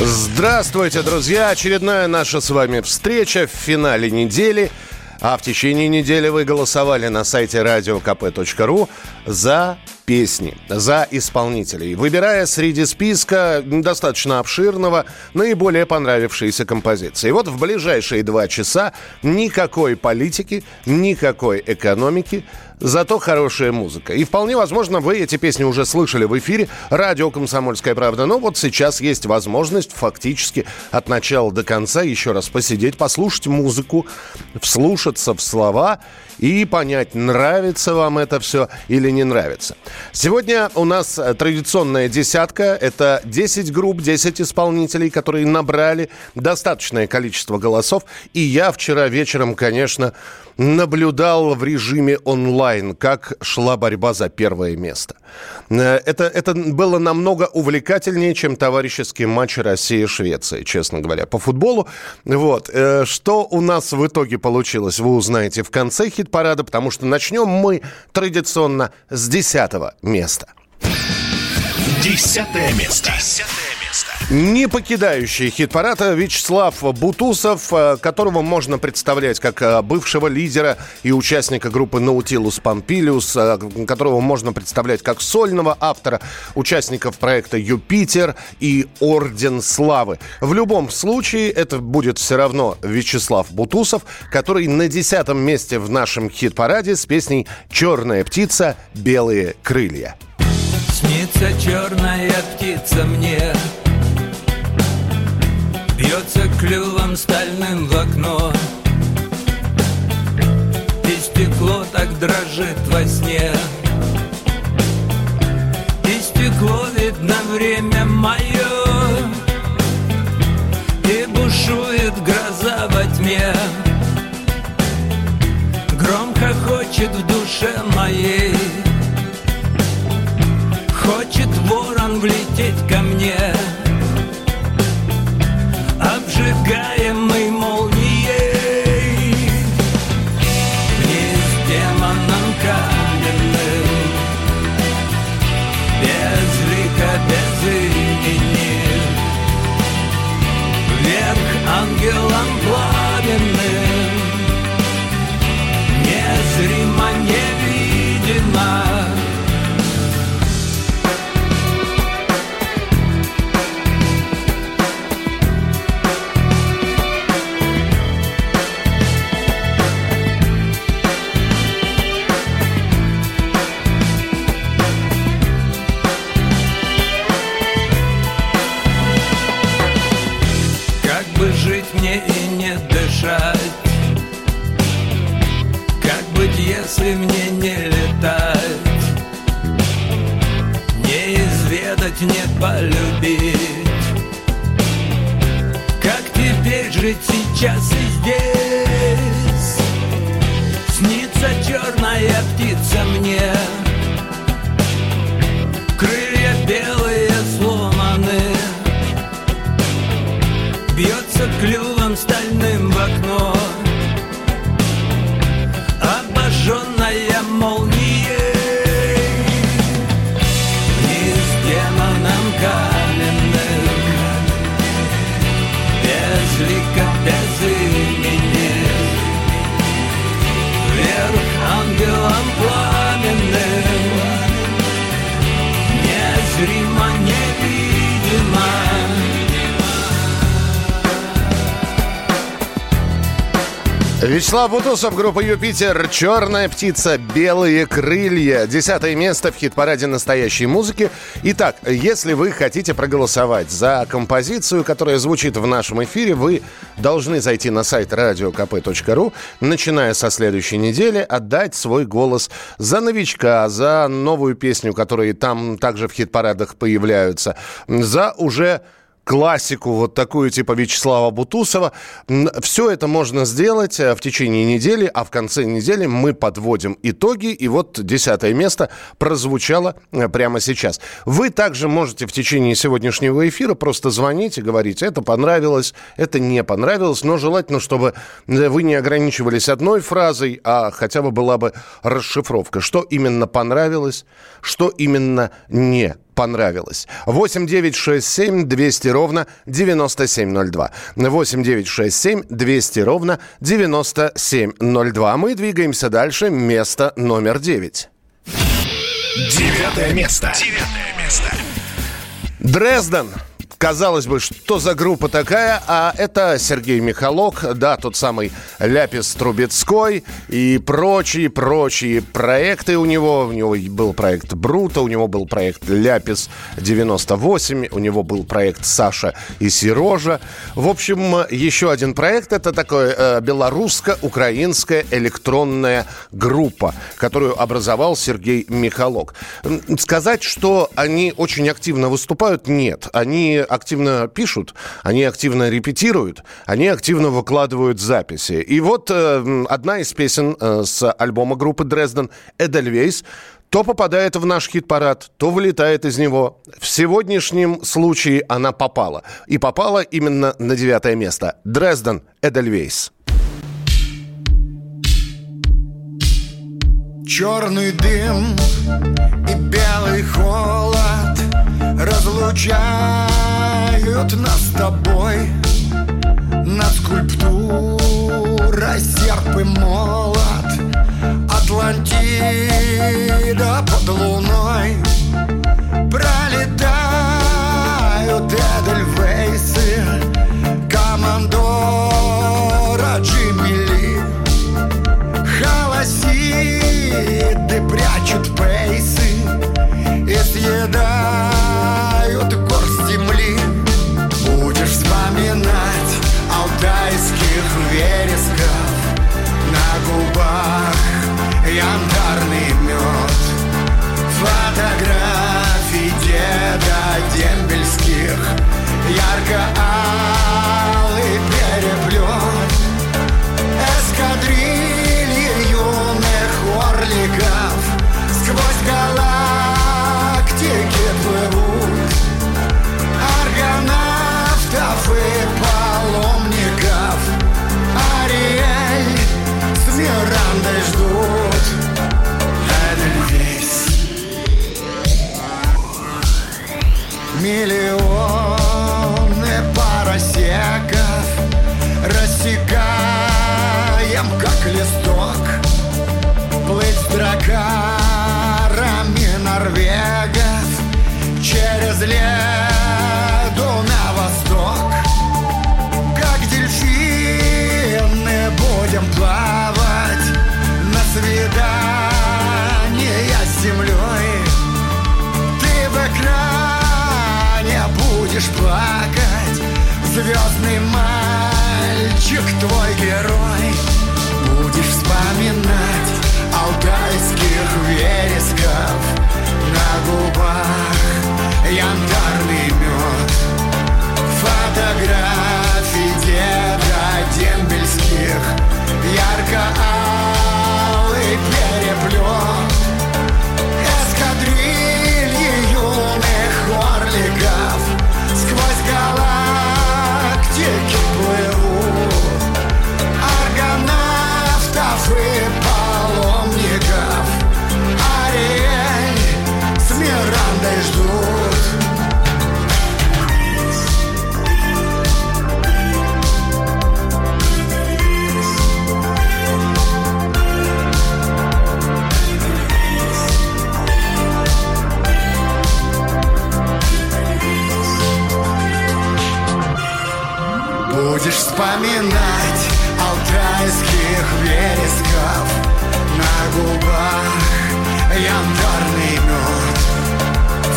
Здравствуйте, друзья! Очередная наша с вами встреча в финале недели. А в течение недели вы голосовали на сайте radiokp.ru за песни, за исполнителей, выбирая среди списка достаточно обширного наиболее понравившиеся композиции. И вот в ближайшие два часа никакой политики, никакой экономики, зато хорошая музыка. И вполне возможно, вы эти песни уже слышали в эфире радио «Комсомольская правда». Но вот сейчас есть возможность фактически от начала до конца еще раз посидеть, послушать музыку, вслушаться в слова и понять, нравится вам это все или не нравится. Сегодня у нас традиционная десятка. Это 10 групп, 10 исполнителей, которые набрали достаточное количество голосов. И я вчера вечером, конечно, наблюдал в режиме онлайн, как шла борьба за первое место. Это, это было намного увлекательнее, чем товарищеский матч Россия-Швеция, честно говоря, по футболу. Вот. Что у нас в итоге получилось, вы узнаете в конце хит-парада, потому что начнем мы традиционно с десятого места. Десятое место. Десятое не покидающий хит-парада Вячеслав Бутусов, э, которого можно представлять как э, бывшего лидера и участника группы Наутилус Помпилиус, э, которого можно представлять как сольного автора, участников проекта Юпитер и Орден Славы. В любом случае, это будет все равно Вячеслав Бутусов, который на десятом месте в нашем хит-параде с песней «Черная птица, белые крылья». Снится черная птица мне Бьется клювом стальным в окно. И стекло так дрожит во сне. И стекло видно время мое И бушует гроза во тьме. Громко хочет в душе моей. Хочет ворон влететь ко мне Обжигаемый Вячеслав Бутусов, группа «Юпитер», «Черная птица», «Белые крылья». Десятое место в хит-параде настоящей музыки. Итак, если вы хотите проголосовать за композицию, которая звучит в нашем эфире, вы должны зайти на сайт radiokp.ru, начиная со следующей недели, отдать свой голос за новичка, за новую песню, которые там также в хит-парадах появляются, за уже классику вот такую типа Вячеслава Бутусова. Все это можно сделать э, в течение недели, а в конце недели мы подводим итоги. И вот десятое место прозвучало э, прямо сейчас. Вы также можете в течение сегодняшнего эфира просто звонить и говорить, это понравилось, это не понравилось, но желательно, чтобы вы не ограничивались одной фразой, а хотя бы была бы расшифровка, что именно понравилось, что именно не понравилось. 8 9 6 7 200 ровно 9702. 8 9 6 7 200 ровно 9702. Мы двигаемся дальше. Место номер 9. Девятое место. Девятое место. Дрезден. Казалось бы, что за группа такая? А это Сергей Михалок, да, тот самый Ляпис Трубецкой и прочие-прочие проекты у него. У него был проект Брута, у него был проект Ляпис 98, у него был проект Саша и Сирожа. В общем, еще один проект. Это такое э, белорусско-украинская электронная группа, которую образовал Сергей Михалок. Сказать, что они очень активно выступают, нет. Они активно пишут, они активно репетируют, они активно выкладывают записи. И вот э, одна из песен э, с альбома группы Дрезден «Эдельвейс» то попадает в наш хит-парад, то вылетает из него. В сегодняшнем случае она попала. И попала именно на девятое место. Дрезден Эдельвейс. Черный дым и белый холод разлучают нас с тобой. Над скульптурой серп и молот Атлантида под луной. Пролетают Эдельвейсы Командора Джимми Холосиды прячут пейсы И съедают Дракарами норвегов Через лес будем плавать на свидание с землей. Ты в экране будешь плакать, звездный мальчик, твой герой. Будешь вспоминать алтайских вересков на губах янтарный мед. Фотографии деда дембельских ярко-алый Будешь вспоминать алтайских вересков На губах. Янтарный мед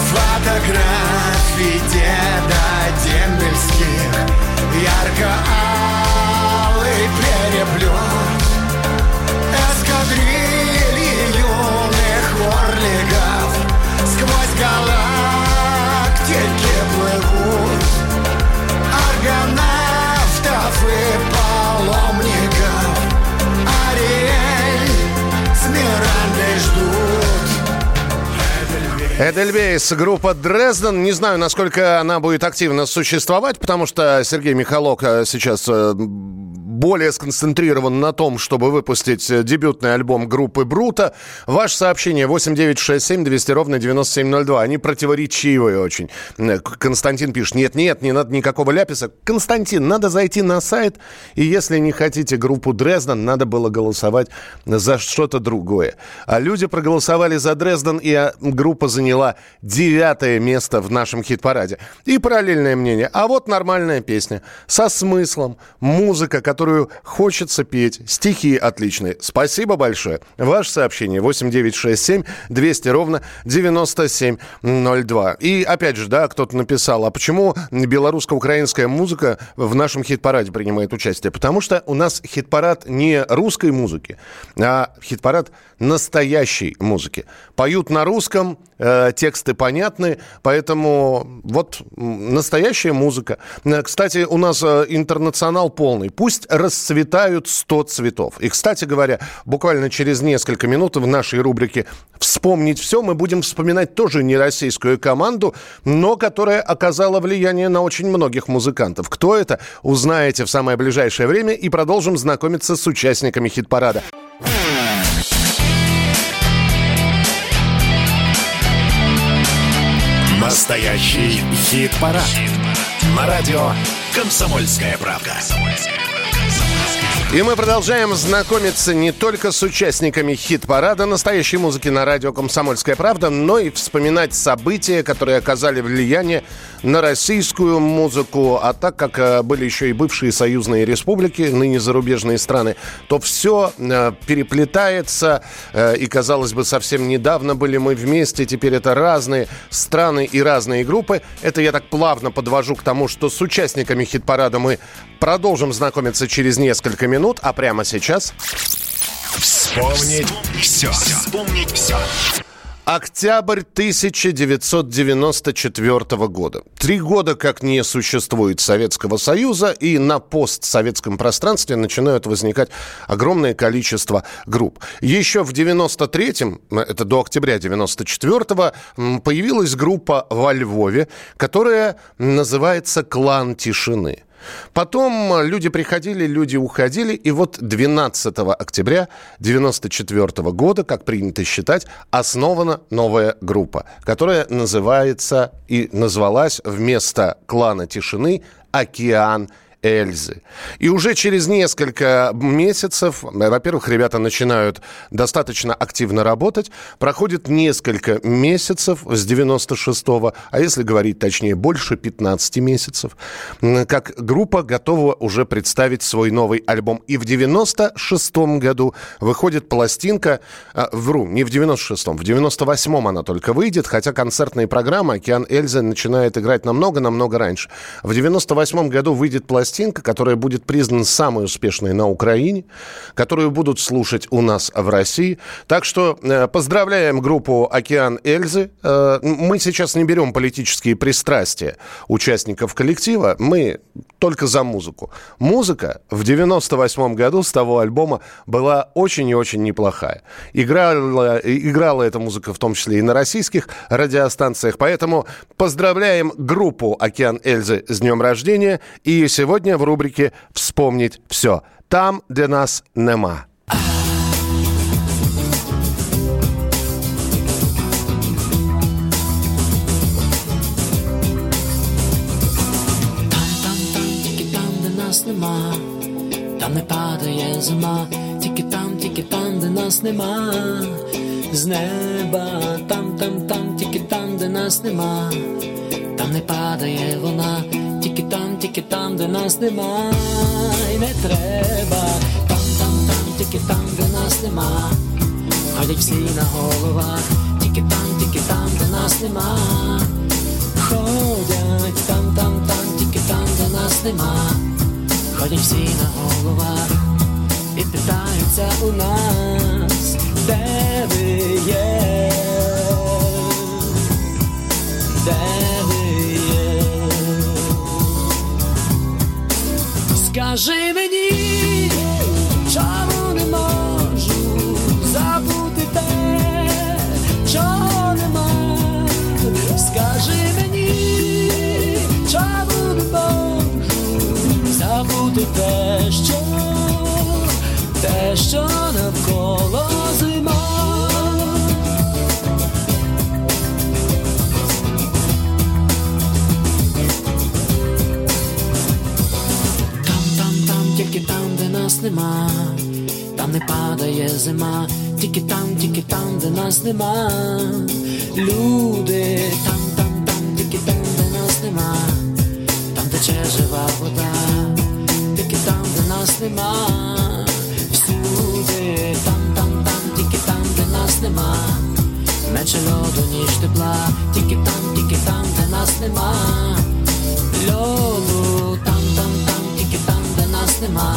Фотографии деда дембельских. Ярко-алый переплет. Эскадрильи юных орликов Сквозь галактики плывут Эдельвейс, группа Дрезден. Не знаю, насколько она будет активно существовать, потому что Сергей Михалок э, сейчас э, более сконцентрирован на том, чтобы выпустить э, дебютный альбом группы Брута. Ваше сообщение 8967 200 ровно 9702. Они противоречивые очень. Константин пишет, нет-нет, не надо никакого ляписа. Константин, надо зайти на сайт, и если не хотите группу Дрезден, надо было голосовать за что-то другое. А люди проголосовали за Дрезден, и а, группа заняла девятое место в нашем хит-параде. И параллельное мнение. А вот нормальная песня. Со смыслом. Музыка, которую хочется петь. Стихи отличные. Спасибо большое. Ваше сообщение 8967 200 ровно 9702. И опять же, да, кто-то написал, а почему белорусско-украинская музыка в нашем хит-параде принимает участие? Потому что у нас хит-парад не русской музыки, а хит-парад настоящей музыки. Поют на русском, э, тексты понятны, поэтому вот настоящая музыка. Э, кстати, у нас э, интернационал полный. Пусть расцветают 100 цветов. И, кстати говоря, буквально через несколько минут в нашей рубрике «Вспомнить все» мы будем вспоминать тоже не российскую команду, но которая оказала влияние на очень многих музыкантов. Кто это, узнаете в самое ближайшее время и продолжим знакомиться с участниками хит-парада. Настоящий хит-парад. Хит На радио «Комсомольская правка». И мы продолжаем знакомиться не только с участниками хит-парада настоящей музыки на радио «Комсомольская правда», но и вспоминать события, которые оказали влияние на российскую музыку. А так как э, были еще и бывшие союзные республики, ныне зарубежные страны, то все э, переплетается. Э, и, казалось бы, совсем недавно были мы вместе, теперь это разные страны и разные группы. Это я так плавно подвожу к тому, что с участниками хит-парада мы продолжим знакомиться через несколько минут минут, а прямо сейчас... Вспомнить все. Вспомнить все. Октябрь 1994 года. Три года как не существует Советского Союза, и на постсоветском пространстве начинают возникать огромное количество групп. Еще в 93-м, это до октября 94-го, появилась группа во Львове, которая называется «Клан тишины». Потом люди приходили, люди уходили, и вот 12 октября 1994 года, как принято считать, основана новая группа, которая называется и назвалась вместо клана тишины «Океан Эльзы. И уже через несколько месяцев, во-первых, ребята начинают достаточно активно работать. Проходит несколько месяцев с 96-го, а если говорить точнее, больше 15 месяцев, как группа готова уже представить свой новый альбом. И в 96-м году выходит пластинка, а, вру, не в 96-м, в 98-м она только выйдет, хотя концертные программы «Океан Эльзы» начинает играть намного-намного раньше. В 98-м году выйдет пластинка пластинка, которая будет признана самой успешной на Украине, которую будут слушать у нас в России. Так что э, поздравляем группу «Океан Эльзы». Э, мы сейчас не берем политические пристрастия участников коллектива, мы только за музыку. Музыка в 98 году с того альбома была очень и очень неплохая. Играла, играла эта музыка в том числе и на российских радиостанциях, поэтому поздравляем группу «Океан Эльзы» с днем рождения. И сегодня Сегодня в рубрике «Вспомнить все». Там, где нас нема. нема, там не падає зима, тільки там, тільки там, де нас нема, з неба, там, там, там, тільки там, де нас нема, там не падає вона. Тільки там, тільки там, де нас нема, не треба, там, там, там, тільки там, де нас нема, ходять всі на головах, тільки там, тільки там, де нас нема, ходять там, там, там, тільки там, де нас нема, ходять всі на головах. І питаються у нас, де ви є, де Скажи мені, чому не можу забути те, чого нема, скажи мені, чому не можу забути те, що те, що. Нема, там не падає зима, тільки там, тільки там, де нас нема. Люди, там, там, там, тільки там, де нас нема, там тече жива вода, тільки там, де нас нема. Всюди, там, там, там, тільки там, де нас нема. Менше льоду, ніж тепла, тільки там, тільки там, де нас нема. Льоду, там, там, там, тільки там, де нас нема.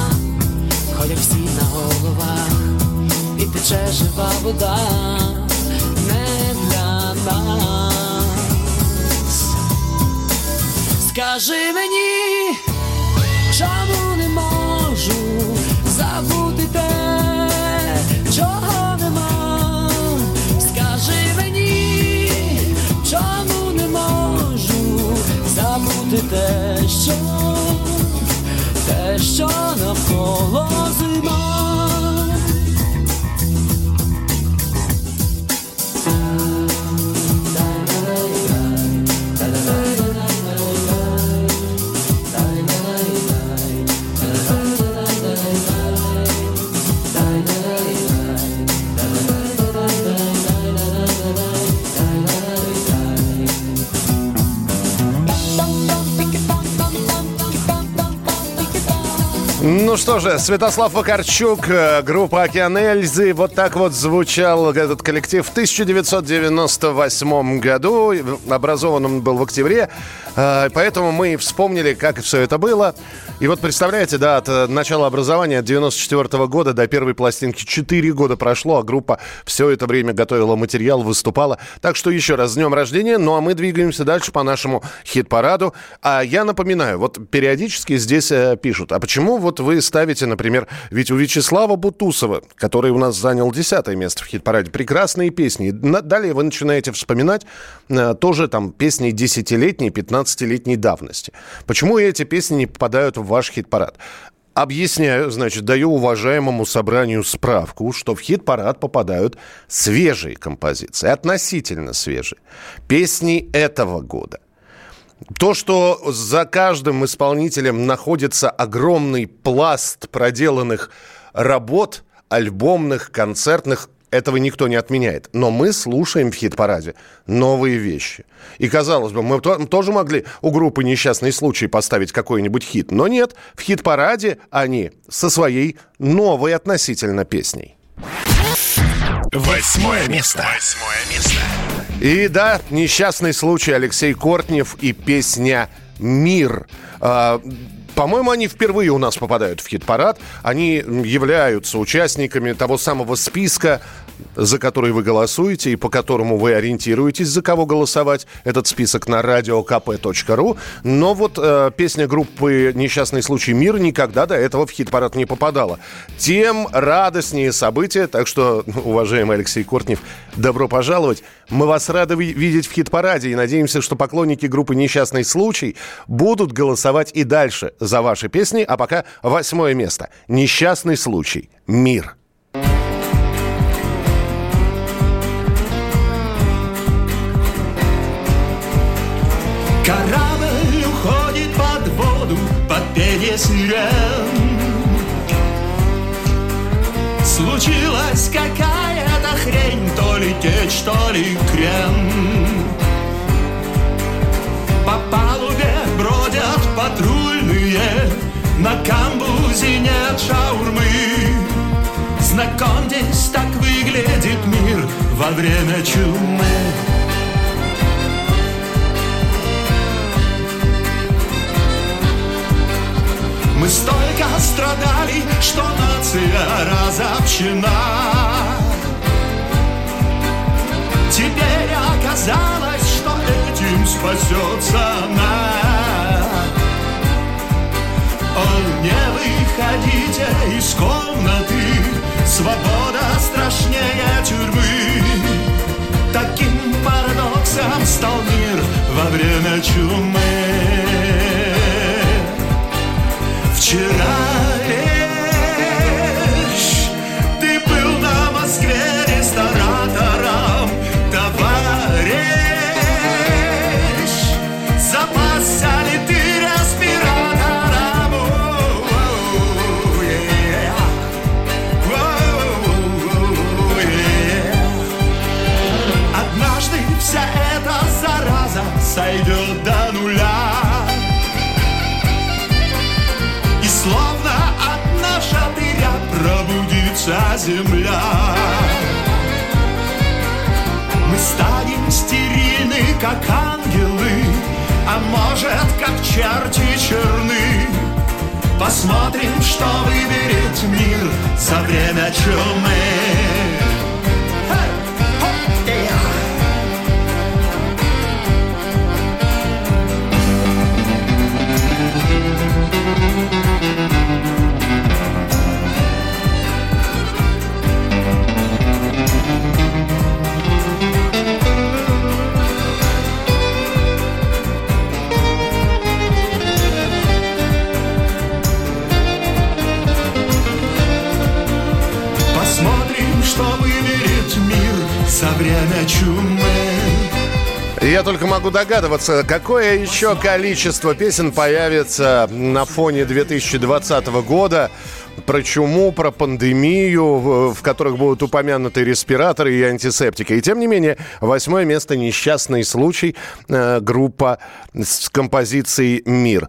Ходять всі на головах, і тече жива вода не для нас. Скажи мені, чому не можу забути те, чого нема. Скажи мені, чому не можу забути те, що, те, що навколо tomorrow. Ну что же, Святослав Вакарчук, э, группа «Океан Эльзы». Вот так вот звучал этот коллектив в 1998 году. Образован он был в октябре. Э, Поэтому мы вспомнили, как все это было. И вот представляете, да, от э, начала образования 94 года до первой пластинки 4 года прошло, а группа все это время готовила материал, выступала. Так что еще раз с днем рождения. Ну а мы двигаемся дальше по нашему хит-параду. А я напоминаю, вот периодически здесь пишут, а почему вот вы ставите, например, ведь у Вячеслава Бутусова, который у нас занял десятое место в хит-параде, прекрасные песни. Далее вы начинаете вспоминать э, тоже там песни десятилетней, 15-летней давности. Почему эти песни не попадают в ваш хит-парад? Объясняю, значит, даю уважаемому собранию справку, что в хит-парад попадают свежие композиции, относительно свежие. Песни этого года. То, что за каждым исполнителем находится огромный пласт проделанных работ, альбомных, концертных, этого никто не отменяет. Но мы слушаем в хит-параде новые вещи. И, казалось бы, мы то- тоже могли у группы «Несчастный случай» поставить какой-нибудь хит. Но нет, в хит-параде они со своей новой относительно песней. Восьмое место. Восьмое место. И да, несчастный случай Алексей Кортнев и песня «Мир». А, по-моему, они впервые у нас попадают в хит-парад. Они являются участниками того самого списка, за который вы голосуете и по которому вы ориентируетесь, за кого голосовать. Этот список на radiokp.ru. Но вот э, песня группы «Несчастный случай Мир» никогда до этого в хит-парад не попадала. Тем радостнее события. Так что, уважаемый Алексей Кортнев, добро пожаловать. Мы вас рады ви- видеть в хит-параде и надеемся, что поклонники группы «Несчастный случай» будут голосовать и дальше за ваши песни. А пока восьмое место. «Несчастный случай. Мир». Сирен. Случилась какая-то хрень, то ли течь, то ли крен. По палубе бродят патрульные, на камбузе нет шаурмы. Знакомьтесь, так выглядит мир во время чумы. Страдали, что нация разобщена. Теперь оказалось, что этим спасется она. О, не выходите из комнаты, свобода страшнее тюрьмы. Таким парадоксом стал мир во время чумы. Вчера кружится земля. Мы станем стерильны, как ангелы, а может, как черти черны. Посмотрим, что выберет мир за время чумы. За время чумы. Я только могу догадываться, какое еще количество песен появится на фоне 2020 года про чуму, про пандемию, в которых будут упомянуты респираторы и антисептики. И тем не менее, восьмое место «Несчастный случай» э, группа с композицией «Мир».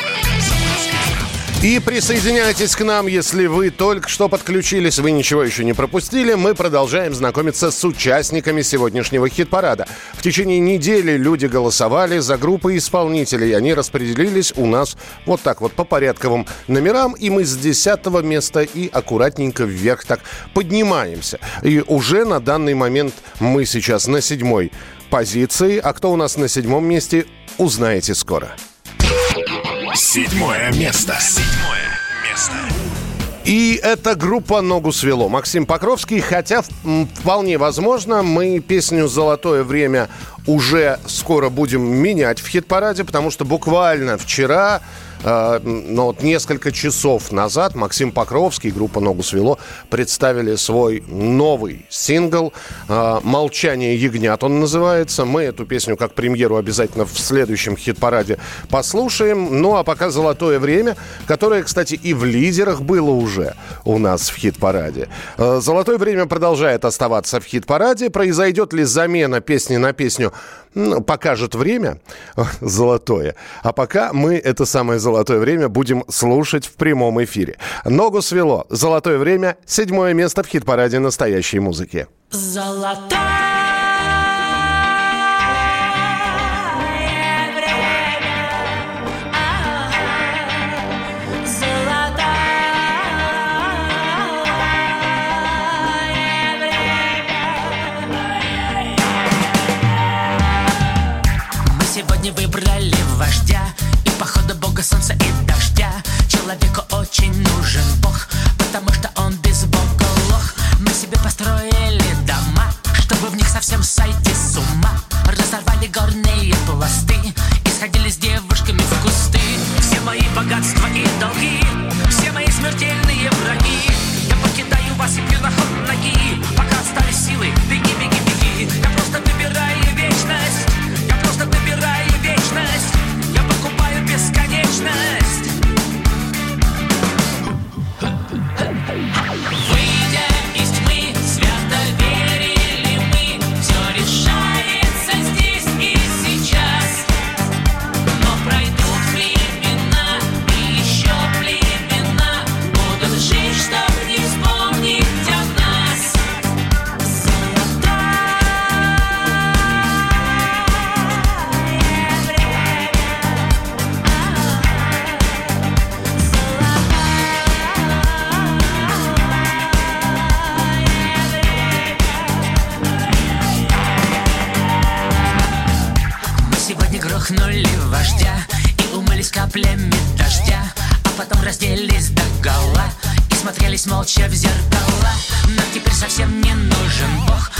И присоединяйтесь к нам, если вы только что подключились, вы ничего еще не пропустили. Мы продолжаем знакомиться с участниками сегодняшнего хит-парада. В течение недели люди голосовали за группы исполнителей. Они распределились у нас вот так вот по порядковым номерам. И мы с 10 места и аккуратненько вверх так поднимаемся. И уже на данный момент мы сейчас на седьмой позиции. А кто у нас на седьмом месте, узнаете скоро. Седьмое место. Седьмое место. И эта группа «Ногу свело». Максим Покровский, хотя вполне возможно, мы песню «Золотое время» уже скоро будем менять в хит-параде, потому что буквально вчера, э, ну, вот несколько часов назад Максим Покровский, группа «Ногу свело» представили свой новый сингл э, «Молчание ягнят» он называется. Мы эту песню как премьеру обязательно в следующем хит-параде послушаем. Ну, а пока «Золотое время», которое, кстати, и в лидерах было уже у нас в хит-параде. Э, «Золотое время» продолжает оставаться в хит-параде. Произойдет ли замена песни на песню, покажет время золотое. А пока мы это самое золотое время будем слушать в прямом эфире. Ногу свело. Золотое время. Седьмое место в хит-параде настоящей музыки. Золотое бога солнца и дождя. Человеку очень нужен бог Потому что он без бога лох. Мы себе построили дома Чтобы в них совсем сойти с ума. Разорвали горные пласты И сходили с девушками в кусты. Все мои богатства и долги Все мои смертельные враги. Я покидаю вас и пью на каплями дождя А потом разделись до гола И смотрелись молча в зеркала Нам теперь совсем не нужен бог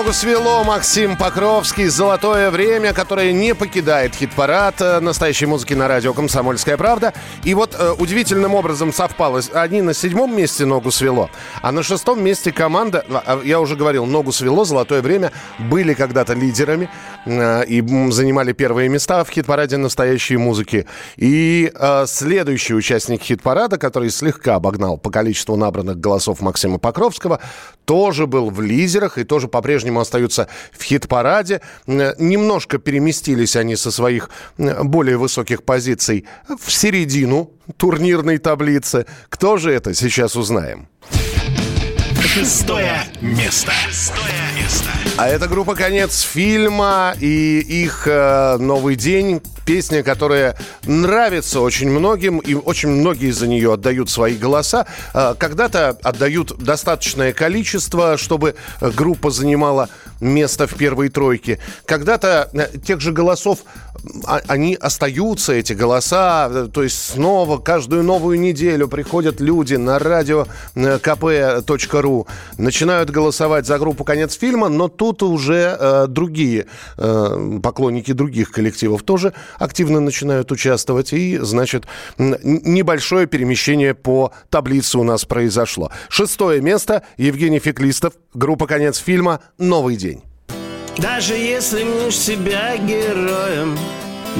«Ногу свело», Максим Покровский, «Золотое время», которое не покидает хит-парад э, настоящей музыки на радио «Комсомольская правда». И вот э, удивительным образом совпало. Они на седьмом месте «Ногу свело», а на шестом месте команда, а, я уже говорил, «Ногу свело», «Золотое время» были когда-то лидерами и м, занимали первые места в хит-параде настоящей музыки. И э, следующий участник хит-парада, который слегка обогнал по количеству набранных голосов Максима Покровского, тоже был в лидерах и тоже по-прежнему остаются в хит-параде. Э, Немножко переместились они со своих э, более высоких позиций в середину турнирной таблицы. Кто же это, сейчас узнаем. Шестое место. Шестое место. А это группа «Конец фильма» и их э, «Новый день». Песня, которая нравится очень многим, и очень многие за нее отдают свои голоса. Э, когда-то отдают достаточное количество, чтобы э, группа занимала место в первой тройке. Когда-то э, тех же голосов а- они остаются, эти голоса, э, то есть снова каждую новую неделю приходят люди на радио э, kp.ru, начинают голосовать за группу «Конец фильма», но тут уже э, другие э, поклонники других коллективов тоже активно начинают участвовать, и, значит, небольшое перемещение по таблице у нас произошло. Шестое место Евгений Феклистов, группа «Конец фильма», «Новый день». Даже если мнешь себя героем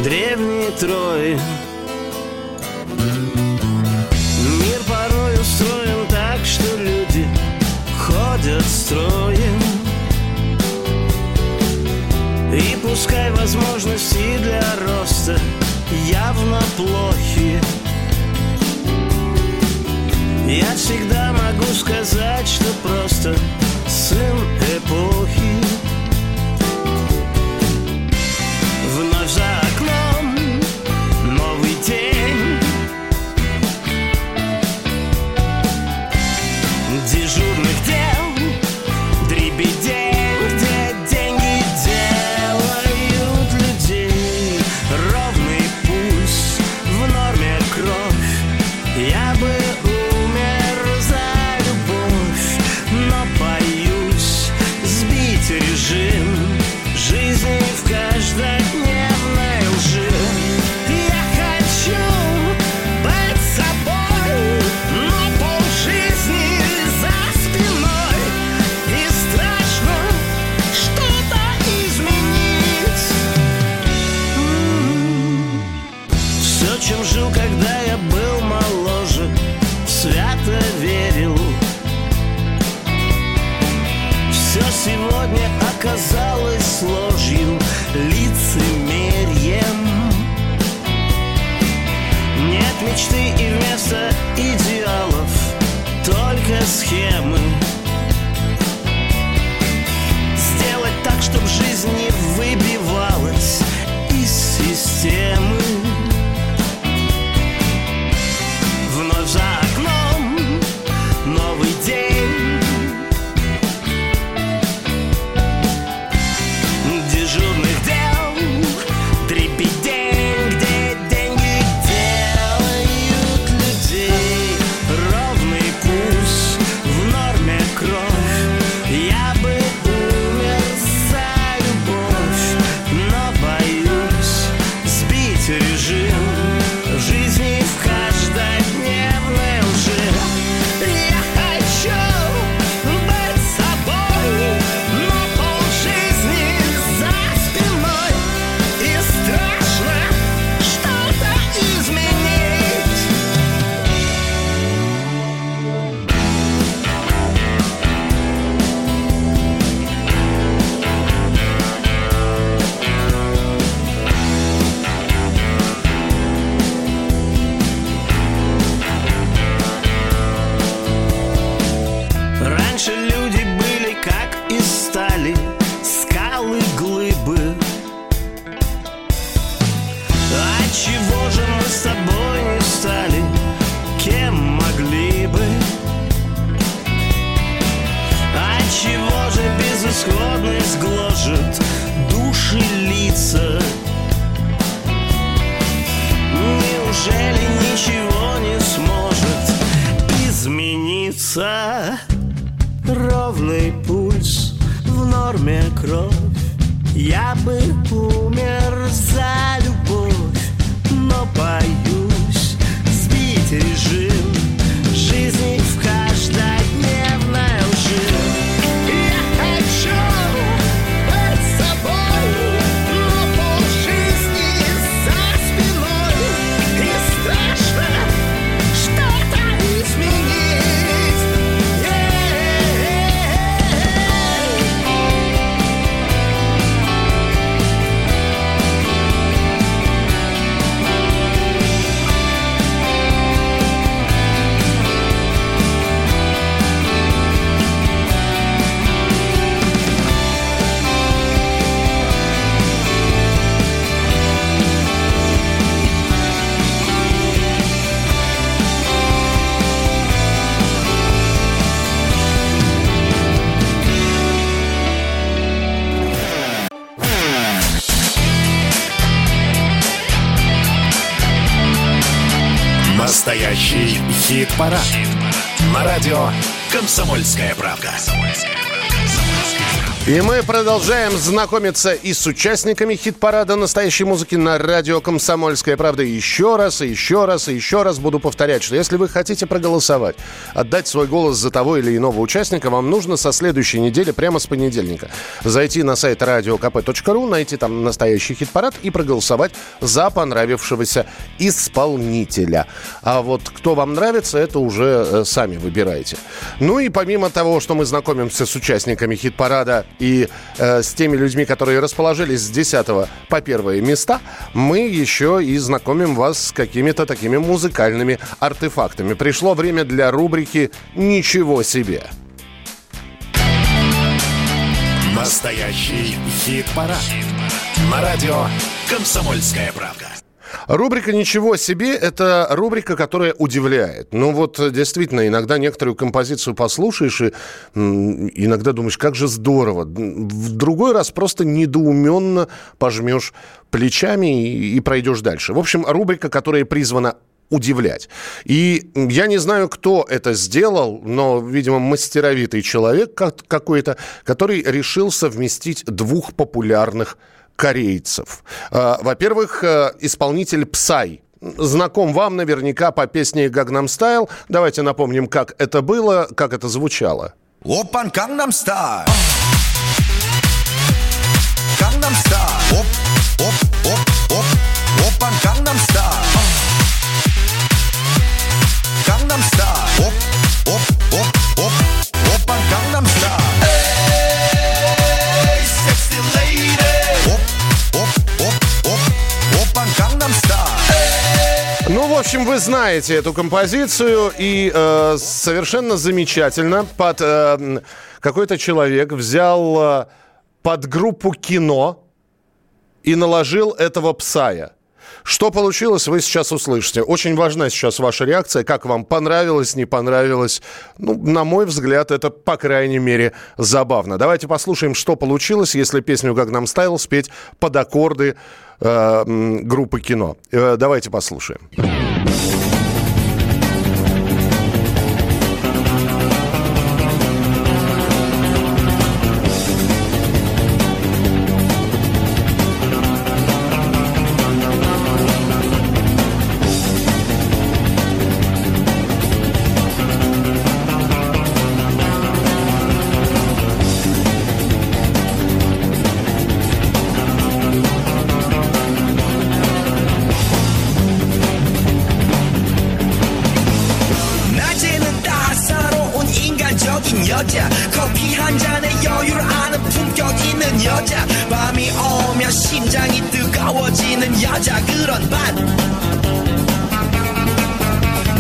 древней Трои Мир порой устроен так, что люди ходят строем И пускай возможности для роста явно плохи. Я всегда могу сказать, что просто сын эпохи Вновь продолжаем знакомиться и с участниками хит-парада настоящей музыки на радио «Комсомольская правда». Еще раз, и еще раз, и еще раз буду повторять, что если вы хотите проголосовать, отдать свой голос за того или иного участника, вам нужно со следующей недели, прямо с понедельника, зайти на сайт radiokp.ru, найти там настоящий хит-парад и проголосовать за понравившегося исполнителя. А вот кто вам нравится, это уже э, сами выбираете. Ну и помимо того, что мы знакомимся с участниками хит-парада и э, с теми людьми, которые расположились с 10 по первые места, мы еще и знакомим вас с какими-то такими музыкальными артефактами. Пришло время для рубрики «Ничего себе». Настоящий хит-парад. На радио «Комсомольская правда». Рубрика «Ничего себе» — это рубрика, которая удивляет. Ну вот, э, действительно, иногда некоторую композицию послушаешь и иногда думаешь, как же здорово. В другой раз просто недоуменно пожмешь плечами и, и пройдешь дальше. В общем, рубрика, которая призвана удивлять. И я не знаю, кто это сделал, но, видимо, мастеровитый человек как- какой-то, который решил совместить двух популярных корейцев. Э, Во-первых, э, исполнитель Псай. Знаком вам наверняка по песне «Гагнам Стайл». Давайте напомним, как это было, как это звучало. Опан Gangnam Style. Gangnam Style. Оп, оп, оп, оп. Опан Gangnam Style. Общем, вы знаете эту композицию, и э, совершенно замечательно под э, какой-то человек взял э, под группу кино и наложил этого псая. Что получилось, вы сейчас услышите. Очень важна сейчас ваша реакция, как вам понравилось, не понравилось. Ну, на мой взгляд, это, по крайней мере, забавно. Давайте послушаем, что получилось, если песню «Гагнам Стайл» спеть под аккорды э, группы кино. Э, давайте послушаем. 낮 뜨거워지는 여자 그런 반.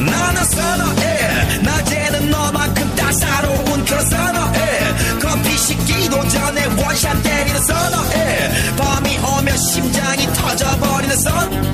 나는 선어해. 낮에는 너만큼 따사로운 그런 선어해. 커피 식기도 전에 원샷 때리는 선어해. 밤이 오면 심장이 터져버리는 선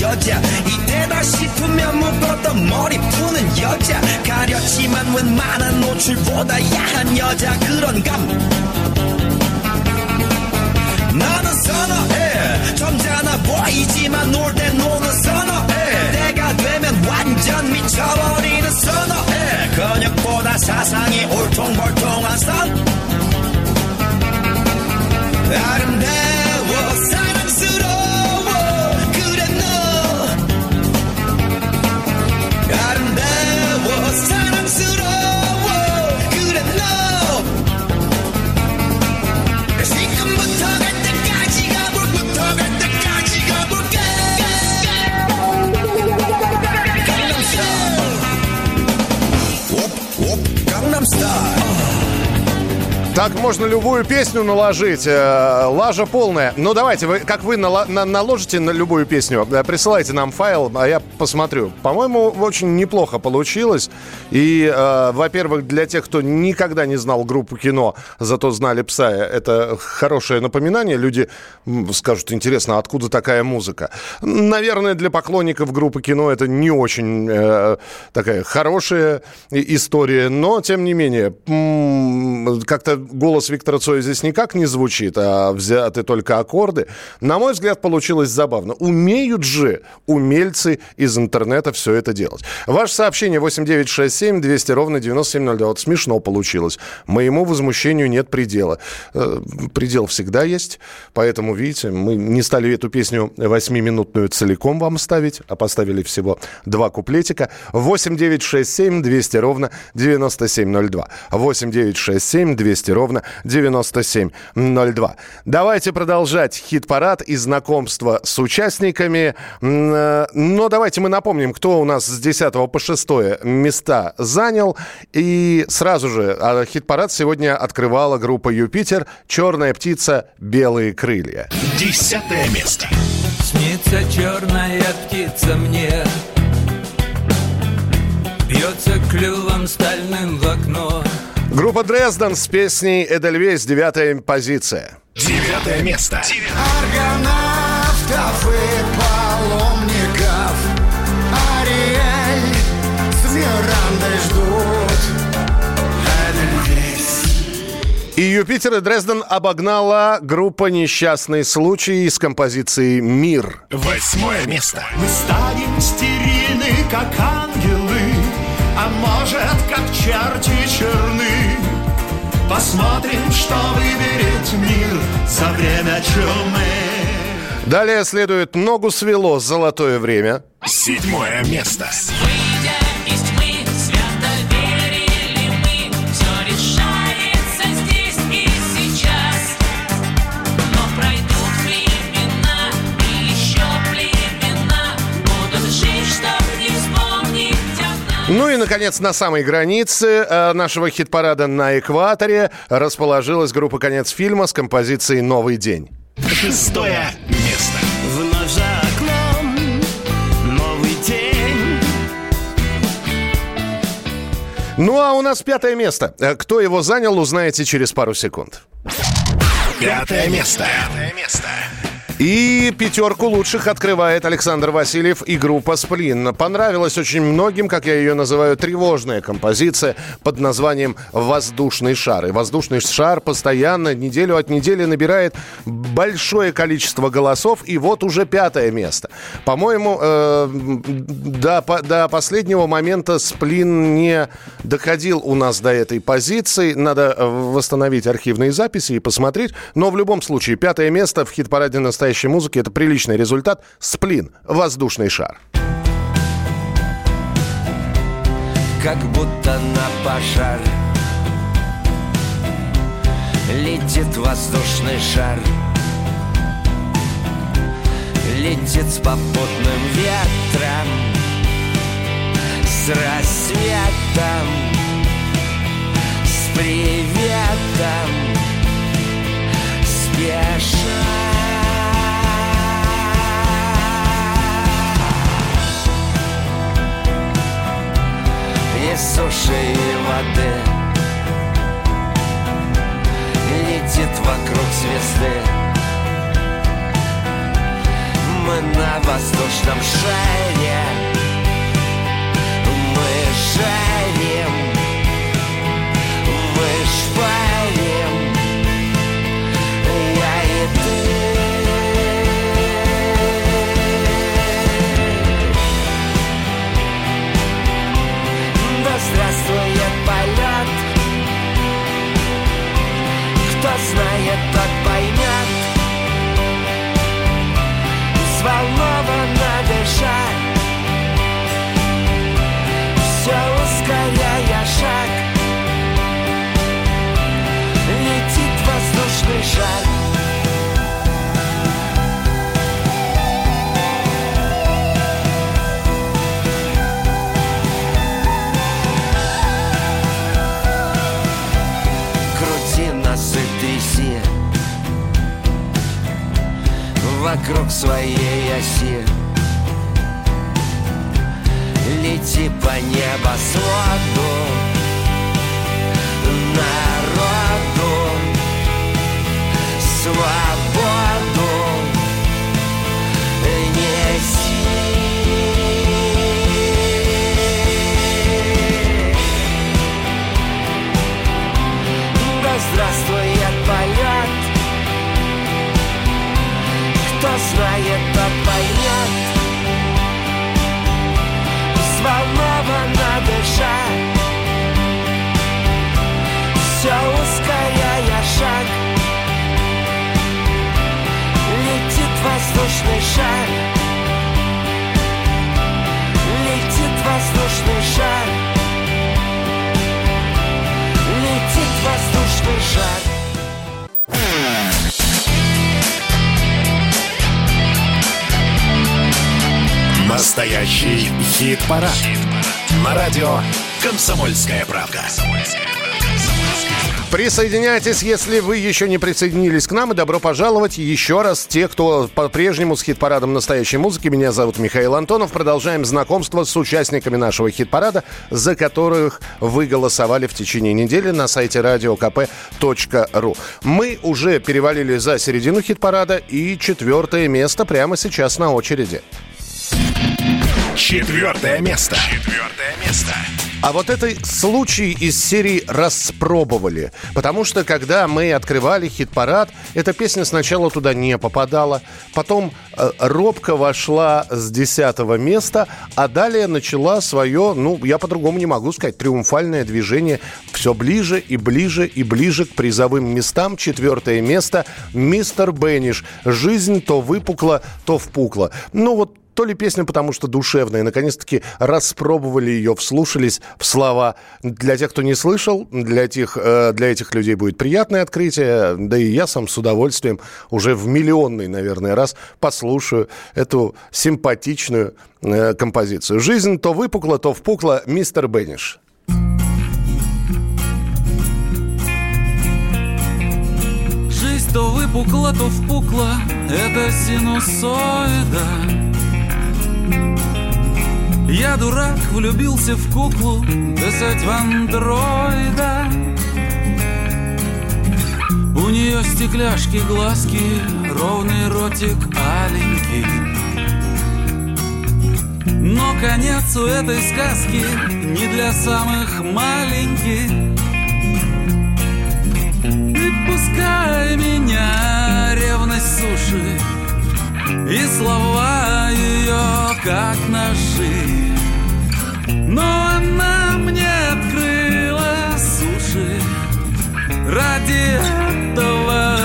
여자. 이때다 싶으면 묶었던 머리 푸는 여자. 가렸지만 웬만한 노출보다 야한 여자. 그런 감. 나는 선어해. 점잖아 보이지만 놀땐 노는 선어해. 때가 되면 완전 미쳐버리는 선어해. 근육보다 사상이 올통벌통한 선. 아름다워 Так можно любую песню наложить. Э, Лажа полная. Ну, давайте, вы, как вы нала- на- наложите на любую песню, э, присылайте нам файл, а я посмотрю. По-моему, очень неплохо получилось. И, э, во-первых, для тех, кто никогда не знал группу кино, зато знали пса, это хорошее напоминание. Люди скажут, интересно, а откуда такая музыка? Наверное, для поклонников группы кино это не очень э, такая хорошая история, но, тем не менее, как-то голос Виктора Цоя здесь никак не звучит, а взяты только аккорды. На мой взгляд, получилось забавно. Умеют же умельцы из интернета все это делать. Ваше сообщение 8967 200 ровно 9702. Вот смешно получилось. Моему возмущению нет предела. Э, Предел всегда есть, поэтому, видите, мы не стали эту песню восьмиминутную целиком вам ставить, а поставили всего два куплетика. 8967 200 ровно 9702. 8967 200 ровно 9702. Давайте продолжать хит-парад и знакомство с участниками. Э, Но давайте мы напомним, кто у нас с 10 по 6 места занял. И сразу же а, хит-парад сегодня открывала группа «Юпитер», «Черная птица», «Белые крылья». Десятое место. Снится черная птица мне Бьется клювом стальным в окно Группа «Дрезден» с песней «Эдельвейс», девятая позиция. Девятое место. Аргонавтов и паломников Ариэль с Мирандой ждут Эдельвейс И Юпитер и Дрезден обогнала группа «Несчастный случай» с композицией «Мир». Восьмое место. Мы станем стерильны, как ангелы, а может, как черти черны. Посмотрим, что выберет мир за время чумы. Далее следует «Ногу свело. Золотое время». Седьмое место. Выйдя из Ну и, наконец, на самой границе э, нашего хит-парада на экваторе расположилась группа «Конец фильма» с композицией «Новый день». Шестое место. Вновь за окном новый день Ну а у нас пятое место. Э, Кто его занял, узнаете через пару секунд. Пятое место. Пятое место. И пятерку лучших открывает Александр Васильев и группа «Сплин». Понравилась очень многим, как я ее называю, тревожная композиция под названием «Воздушный шар». И «Воздушный шар» постоянно, неделю от недели набирает большое количество голосов, и вот уже пятое место. По-моему, э, до, до последнего момента «Сплин» не доходил у нас до этой позиции. Надо восстановить архивные записи и посмотреть. Но в любом случае, пятое место в хит-параде настоящей музыки – это приличный результат. «Сплин. Воздушный шар». Как будто на пожар Летит воздушный шар Летит с попутным ветром С рассветом С приветом среди суши и воды. Летит вокруг звезды. Мы на воздушном шаре. Мы шарим Мы шпарим. Я и ты. Взволнованно дыша Все ускоряя шаг. Летит воздушный шар Вокруг своей оси. Лети по небосводу Народу Свободу шар Летит воздушный шар Летит воздушный шар Настоящий хит-парад. На радио «Комсомольская правда». Присоединяйтесь, если вы еще не присоединились к нам, и добро пожаловать еще раз те, кто по-прежнему с хит-парадом настоящей музыки. Меня зовут Михаил Антонов. Продолжаем знакомство с участниками нашего хит-парада, за которых вы голосовали в течение недели на сайте radiokp.ru. Мы уже перевалили за середину хит-парада, и четвертое место прямо сейчас на очереди. Четвертое место. Четвертое место. А вот это случай из серии «Распробовали». Потому что, когда мы открывали хит-парад, эта песня сначала туда не попадала. Потом э, робко вошла с десятого места, а далее начала свое, ну, я по-другому не могу сказать, триумфальное движение все ближе и ближе и ближе к призовым местам. Четвертое место «Мистер Бенниш». Жизнь то выпукла, то впукла. Ну, вот то ли песня, потому что душевная. Наконец-таки распробовали ее, вслушались в слова. Для тех, кто не слышал, для этих, э, для этих людей будет приятное открытие. Да и я сам с удовольствием уже в миллионный, наверное, раз послушаю эту симпатичную э, композицию. «Жизнь то выпукла, то впукла. Мистер Бенниш». Жизнь то выпукла, то впукла Это синусоида Я дурак, влюбился в куклу Писать в андроида. У нее стекляшки, глазки Ровный ротик аленький. Но конец у этой сказки Не для самых маленьких. И пускай меня ревность суши И слова ее как ножи. Но она мне открыла суши. Ради этого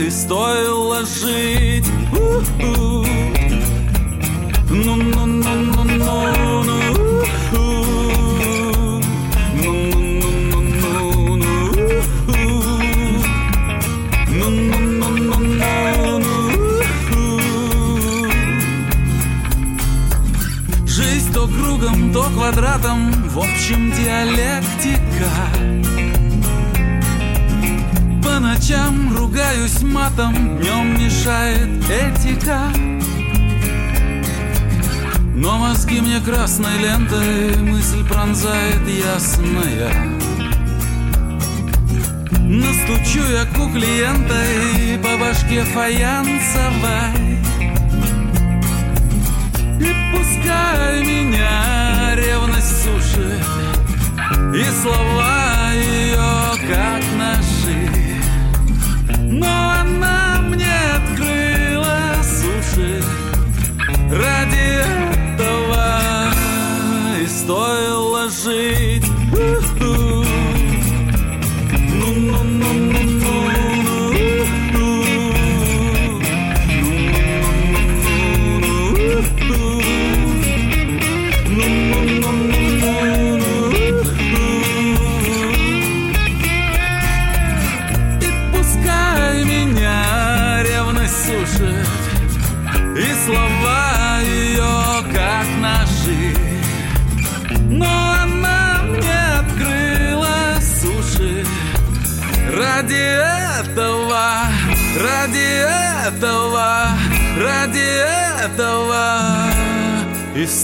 и стоило жить. У-у. То квадратом, в общем диалектика. По ночам ругаюсь матом, днем мешает этика. Но мозги мне красной лентой мысль пронзает ясная. Настроение Стучу я куклиентой по башке фаянсовой И пускай меня ревность сушит И слова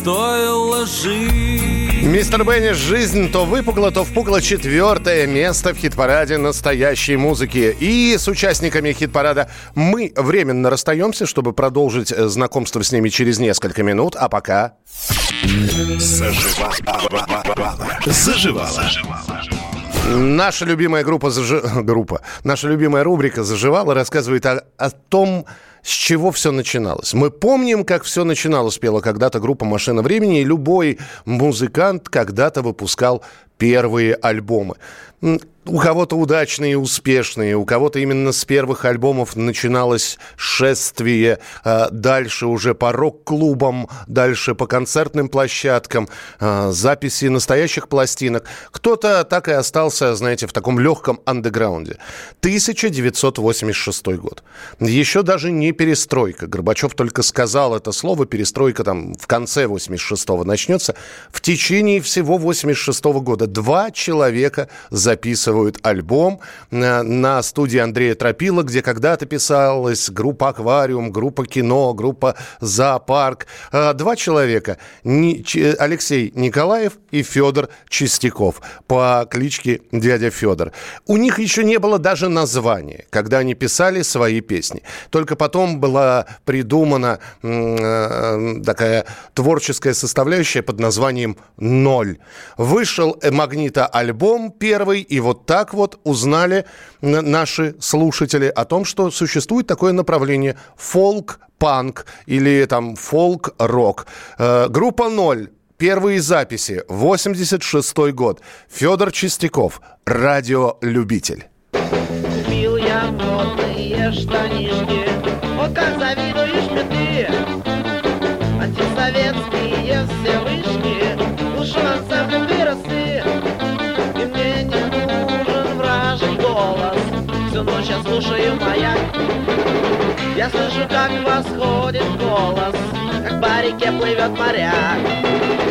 стоило жить Мистер Бенни «Жизнь» то выпукла, то впукла четвертое место в хит-параде настоящей музыки. И с участниками хит-парада мы временно расстаемся, чтобы продолжить э, знакомство с ними через несколько минут. А пока... Заживала. Заживала. Наша любимая группа, зажи... группа, наша любимая рубрика «Заживала» рассказывает о, о том, с чего все начиналось. Мы помним, как все начиналось, пела когда-то группа «Машина времени», и любой музыкант когда-то выпускал первые альбомы. У кого-то удачные успешные, у кого-то именно с первых альбомов начиналось шествие, а, дальше уже по рок-клубам, дальше по концертным площадкам, а, записи настоящих пластинок. Кто-то так и остался, знаете, в таком легком андеграунде. 1986 год. Еще даже не перестройка. Горбачев только сказал это слово, перестройка там в конце 86-го начнется. В течение всего 86 года два человека записывают альбом на, на студии Андрея Тропила, где когда-то писалась группа «Аквариум», группа «Кино», группа «Зоопарк». А, Два человека. Алексей Николаев и Федор Чистяков по кличке дядя Федор. У них еще не было даже названия, когда они писали свои песни. Только потом была придумана э, такая творческая составляющая под названием «Ноль». Вышел э, «Магнита» альбом первый, и вот так вот узнали наши слушатели о том, что существует такое направление фолк-панк или там фолк-рок. Э, Группа «Ноль». Первые записи, 86 год. Федор Чистяков, радиолюбитель. Купил я модные штанишки О, как завидуешь ты слушаю маяк Я слышу, как восходит голос Как по реке плывет моряк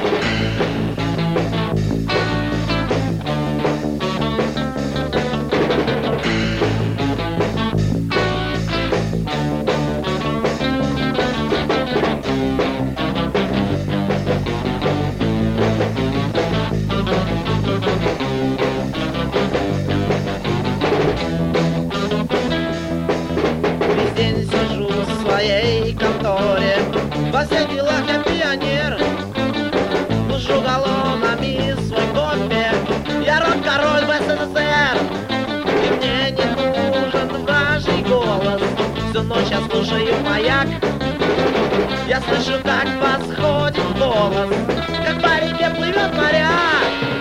Я слышу, как восходит голос. Как по реке плывет моряк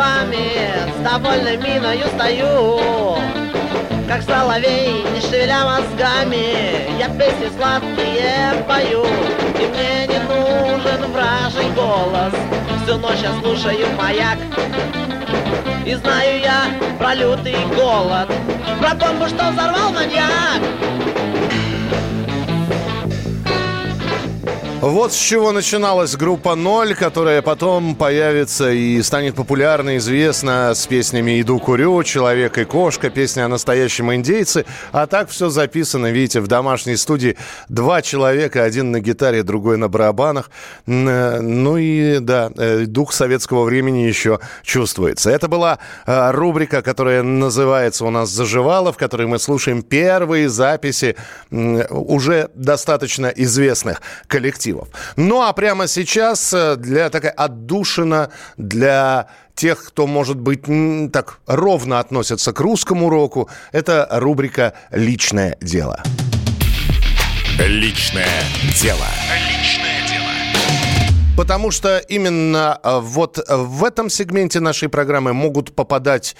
зубами С довольной миною стою. Как соловей, не шевеля мозгами Я песни сладкие пою. И мне не нужен вражий голос Всю ночь я слушаю маяк. И знаю я про лютый голод Про бомбу, что взорвал маньяк Вот с чего начиналась группа «Ноль», которая потом появится и станет популярна, известна с песнями «Иду курю», «Человек и кошка», песня о настоящем индейце. А так все записано, видите, в домашней студии. Два человека, один на гитаре, другой на барабанах. Ну и, да, э, дух советского времени еще чувствуется. Это была э, рубрика, которая называется у нас «Заживала», в которой мы слушаем первые записи уже достаточно известных коллективов. Ну а прямо сейчас э, для такая отдушина для тех, кто, может быть, так ровно относится к русскому уроку, это рубрика «Личное дело». Личное дело. Потому что именно э, вот в этом сегменте нашей программы могут попадать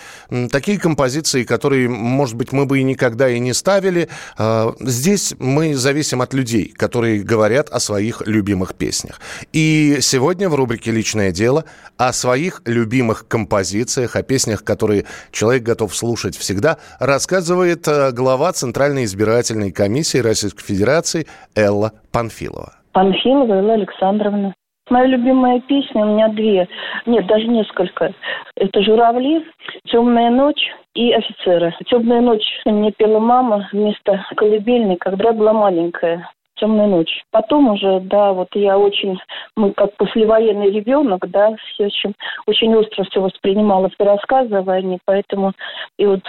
такие композиции, которые, может быть, мы бы и никогда и не ставили. Э, Здесь мы зависим от людей, которые говорят о своих любимых песнях. И сегодня в рубрике «Личное дело» о своих любимых композициях, о песнях, которые человек готов слушать всегда, рассказывает э, глава Центральной избирательной комиссии Российской Федерации Элла Панфилова. Панфилова Элла Александровна. Моя любимая песня, у меня две, нет, даже несколько. Это «Журавли», «Темная ночь» и «Офицеры». «Темная ночь» мне пела мама вместо колыбельной, когда я была маленькая. «Темная ночь». Потом уже, да, вот я очень, мы как послевоенный ребенок, да, все очень, очень остро все воспринимала все рассказы о войне, поэтому и вот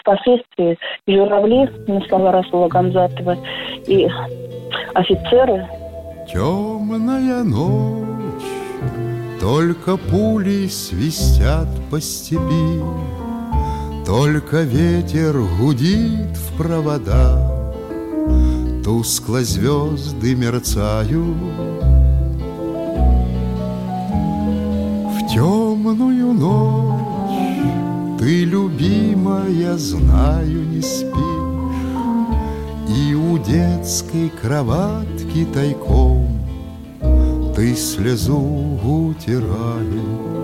впоследствии «Журавли» на слова Расула Гамзатова, и «Офицеры», Темная ночь, только пули свистят по степи, Только ветер гудит в провода, Тускло звезды мерцают. В темную ночь ты, любимая, знаю, не спишь, И у детской кроватки тайком Ты слезу утираешь.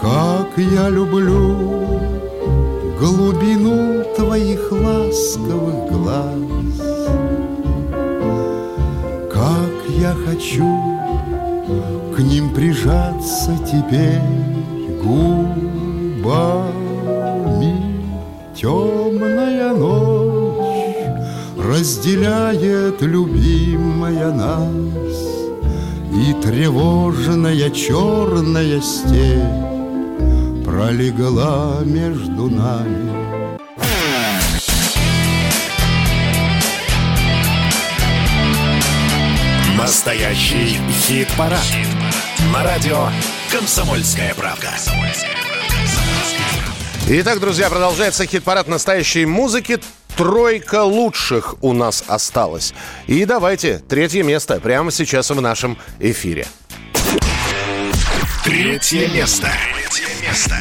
Как я люблю глубину твоих ласковых глаз, Как я хочу к ним прижаться теперь губами. Темная ночь разделяет любимая нас, И тревожная черная степь пролегла между нами. Настоящий хит-парад. На радио «Комсомольская правда». Итак, друзья, продолжается хит-парад настоящей музыки. Тройка лучших у нас осталась. И давайте, третье место прямо сейчас в нашем эфире. Третье место. Третье место.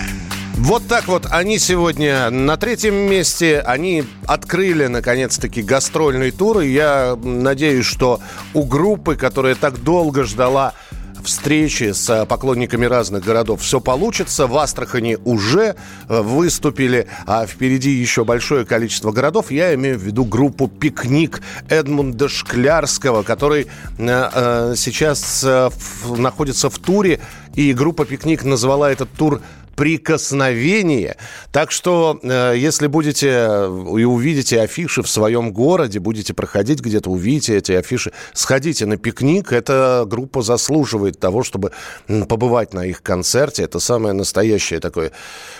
Вот так вот они сегодня на третьем месте. Они открыли, наконец-таки, гастрольный тур. И я надеюсь, что у группы, которая так долго ждала встречи с поклонниками разных городов все получится. В Астрахани уже э, выступили, а впереди еще большое количество городов. Я имею в виду группу «Пикник» Эдмунда Шклярского, который э, э, сейчас э, находится в туре. И группа «Пикник» назвала этот тур прикосновение. Так что, э, если будете э, и увидите афиши в своем городе, будете проходить где-то, увидите эти афиши, сходите на пикник. Эта группа заслуживает того, чтобы побывать на их концерте. Это самое настоящее такое,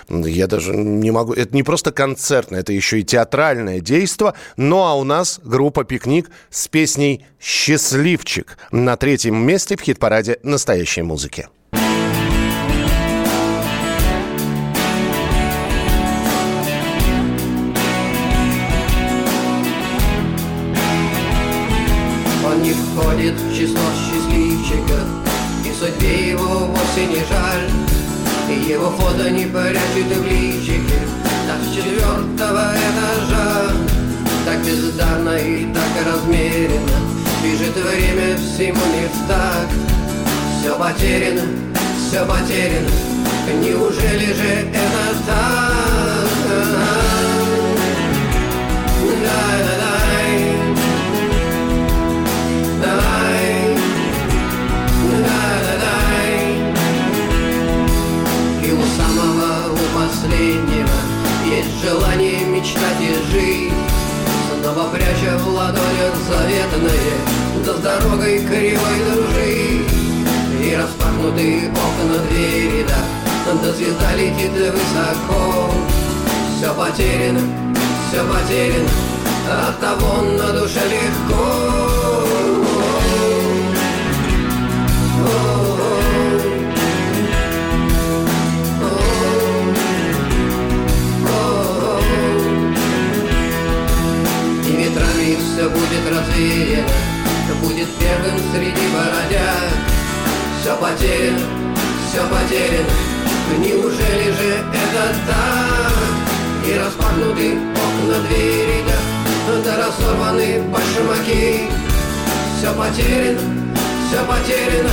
я даже не могу, это не просто концертное, это еще и театральное действо. Ну а у нас группа «Пикник» с песней «Счастливчик» на третьем месте в хит-параде настоящей музыки. Так Все потеряно, все потеряно. Неужели же это так? У самого, у последнего Есть желание мечтать и жить. Снова пряча в ладонях заветное Да с дорогой кривой дружить И распахнутые окна двери, да Да звезда летит высоко. Все потеряно, все потеряно От того на душе легко. Все будет развеяно Будет первым среди бородяг Все потеряно, все потеряно. Неужели же это так? И распахнуты окна двери, да Да разорваны башмаки Все потеряно, все потеряно.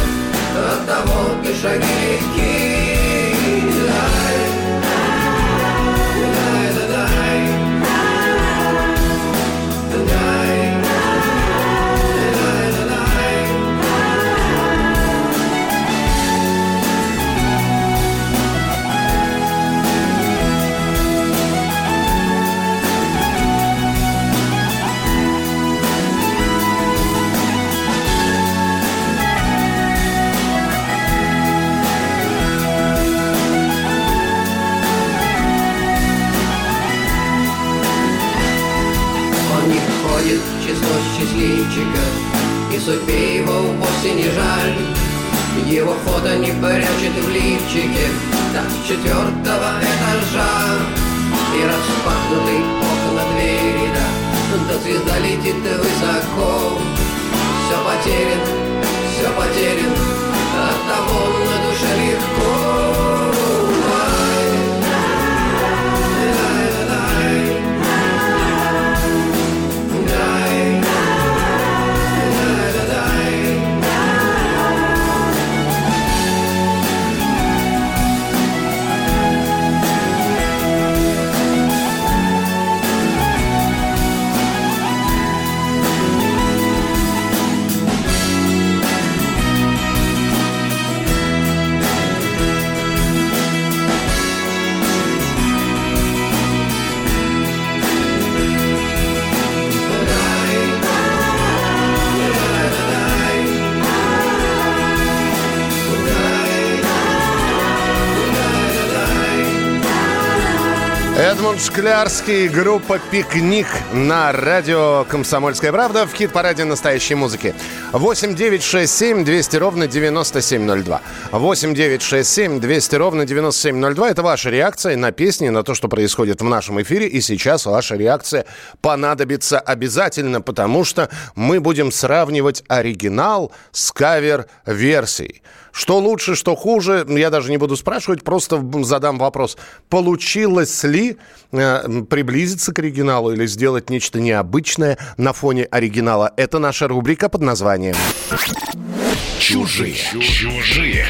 От того и шаги легки счастливчиков И судьбе его вовсе не жаль. Его фото не прячет в лифчике Так с четвертого этажа. И распахнуты окна двери, да Да звезда летит высоко. Все потеряно, все потеряно От того на Эдмунд Шклярский, группа «Пикник» на радио «Комсомольская правда» в хит-параде настоящей музыки. 8 9 6 7 200 ровно 9702. 8 9 6 7 200 ровно 9702. Это ваша реакция на песни, на то, что происходит в нашем эфире. И сейчас ваша реакция понадобится обязательно, потому что мы будем сравнивать оригинал с кавер-версией. Что лучше, что хуже, я даже не буду спрашивать, просто задам вопрос. Получилось ли э, приблизиться к оригиналу или сделать нечто необычное на фоне оригинала? Это наша рубрика под названием Чужие. Чужие.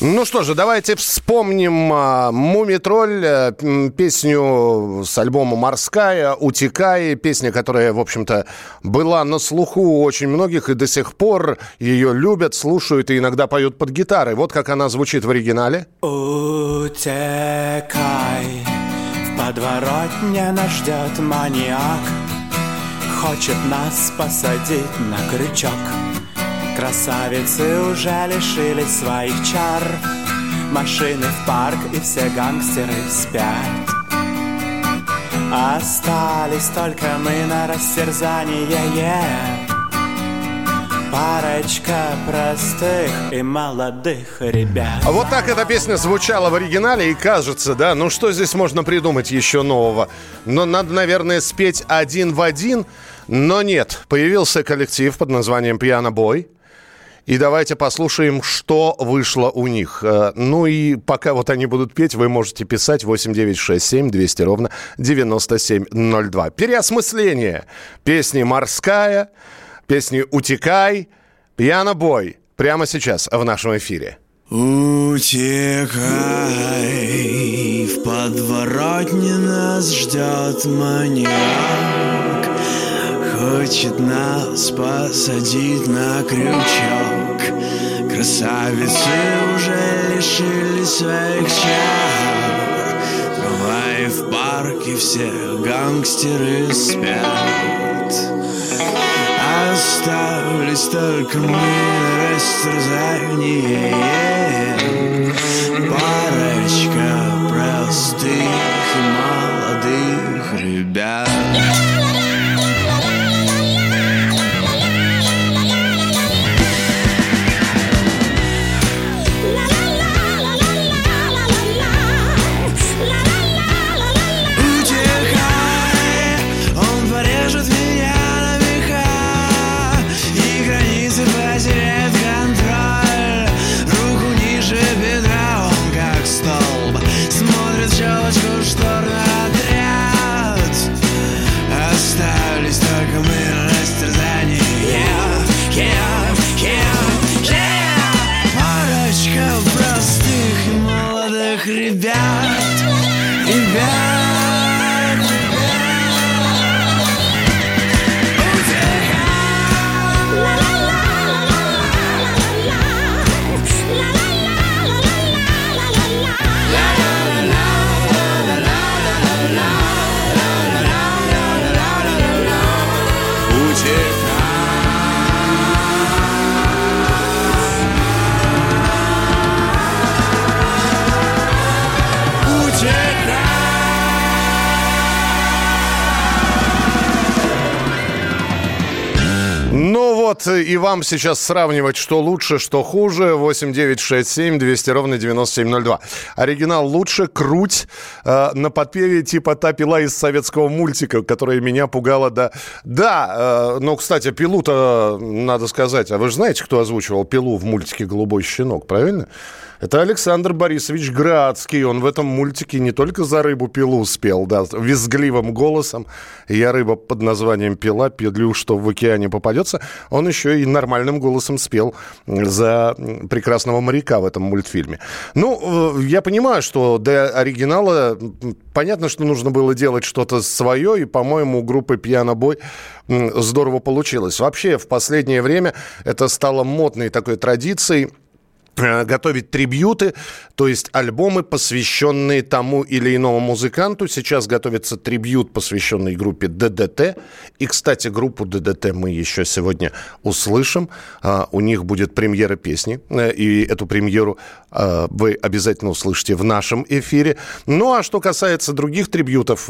Ну что же, давайте вспомним а, «Мумитроль», м, песню с альбома «Морская», «Утекай», песня, которая, в общем-то, была на слуху у очень многих и до сих пор ее любят, слушают и иногда поют под гитарой. Вот как она звучит в оригинале. Утекай, в подворотне нас ждет маньяк Хочет нас посадить на крючок Красавицы уже лишились своих чар Машины в парк и все гангстеры спят Остались только мы на растерзание. Парочка простых и молодых ребят А Вот так эта песня звучала в оригинале, и кажется, да, ну что здесь можно придумать еще нового? Но надо, наверное, спеть один в один, но нет. Появился коллектив под названием «Пьяно Бой», И давайте послушаем, что вышло у них. Э, Ну и пока вот они будут петь, вы можете писать 8967 200 ровно 9702. Переосмысление песни «Морская», песни «Утекай», «Пьянобой». Прямо сейчас в нашем эфире. Утекай, в подворотне нас ждет маньяк Хочет нас посадить на крючок. Красавицы уже лишились своих чар. Давай в парке все гангстеры спят. Остались только мы на растерзании вот, и вам сейчас сравнивать, что лучше, что хуже. 8 9 6 7 200 ровно 9702. Оригинал лучше, круть э, на подпеве типа та пила из советского мультика, которая меня пугала до... Да, э, ну, кстати, пилу-то, надо сказать, а вы же знаете, кто озвучивал пилу в мультике «Голубой щенок», правильно? Это Александр Борисович Градский. Он в этом мультике не только за рыбу пилу спел, да, визгливым голосом. Я рыба под названием пила, пилю, что в океане попадется. Он еще и нормальным голосом спел за прекрасного моряка в этом мультфильме. Ну, э, я понимаю, что до оригинала понятно, что нужно было делать что-то свое, и, по-моему, у группы «Пьянобой» здорово получилось. Вообще, в последнее время это стало модной такой традицией готовить трибьюты, то есть альбомы, посвященные тому или иному музыканту. Сейчас готовится трибьют, посвященный группе ДДТ. И, кстати, группу ДДТ мы еще сегодня услышим. А, У них будет премьера песни, э, и эту премьеру а, вы обязательно услышите в нашем эфире. Ну, а что касается других трибьютов,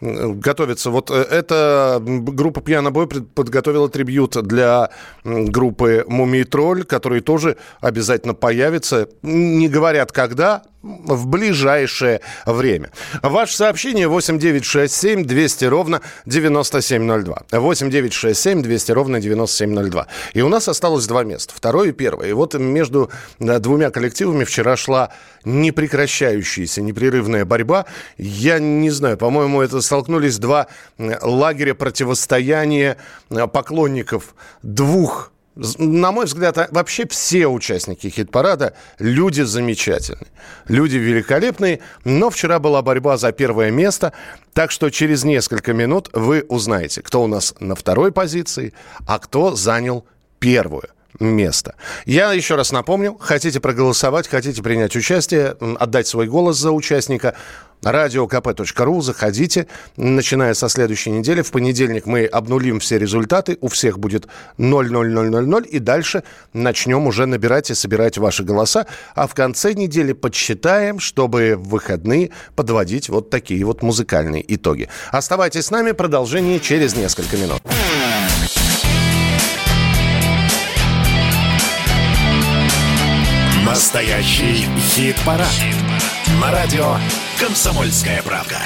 готовится вот э, эта группа «Пьяно Бой» пред- подготовила трибьют для группы «Мумий Тролль», который тоже обязательно появится. Не говорят когда, в ближайшее время. Ваше сообщение 8967 200 ровно 9702. 8967 200 ровно 9702. И у нас осталось два места. Второе и первое. И вот между двумя коллективами вчера шла непрекращающаяся, непрерывная борьба. Я не знаю, по-моему, это столкнулись два лагеря противостояния э, поклонников двух на мой взгляд, а- вообще все участники хит-парада люди замечательные, люди великолепные, но вчера была борьба за первое место, так что через несколько минут вы узнаете, кто у нас на второй позиции, а кто занял первую место. Я еще раз напомню, хотите проголосовать, хотите принять участие, отдать свой голос за участника, радиокп.ру, заходите, начиная со следующей недели. В понедельник мы обнулим все результаты, у всех будет 00000, и дальше начнем уже набирать и собирать ваши голоса, а в конце недели подсчитаем, чтобы в выходные подводить вот такие вот музыкальные итоги. Оставайтесь с нами, продолжение через несколько минут. Настоящий хит-парад. На радио «Комсомольская правка».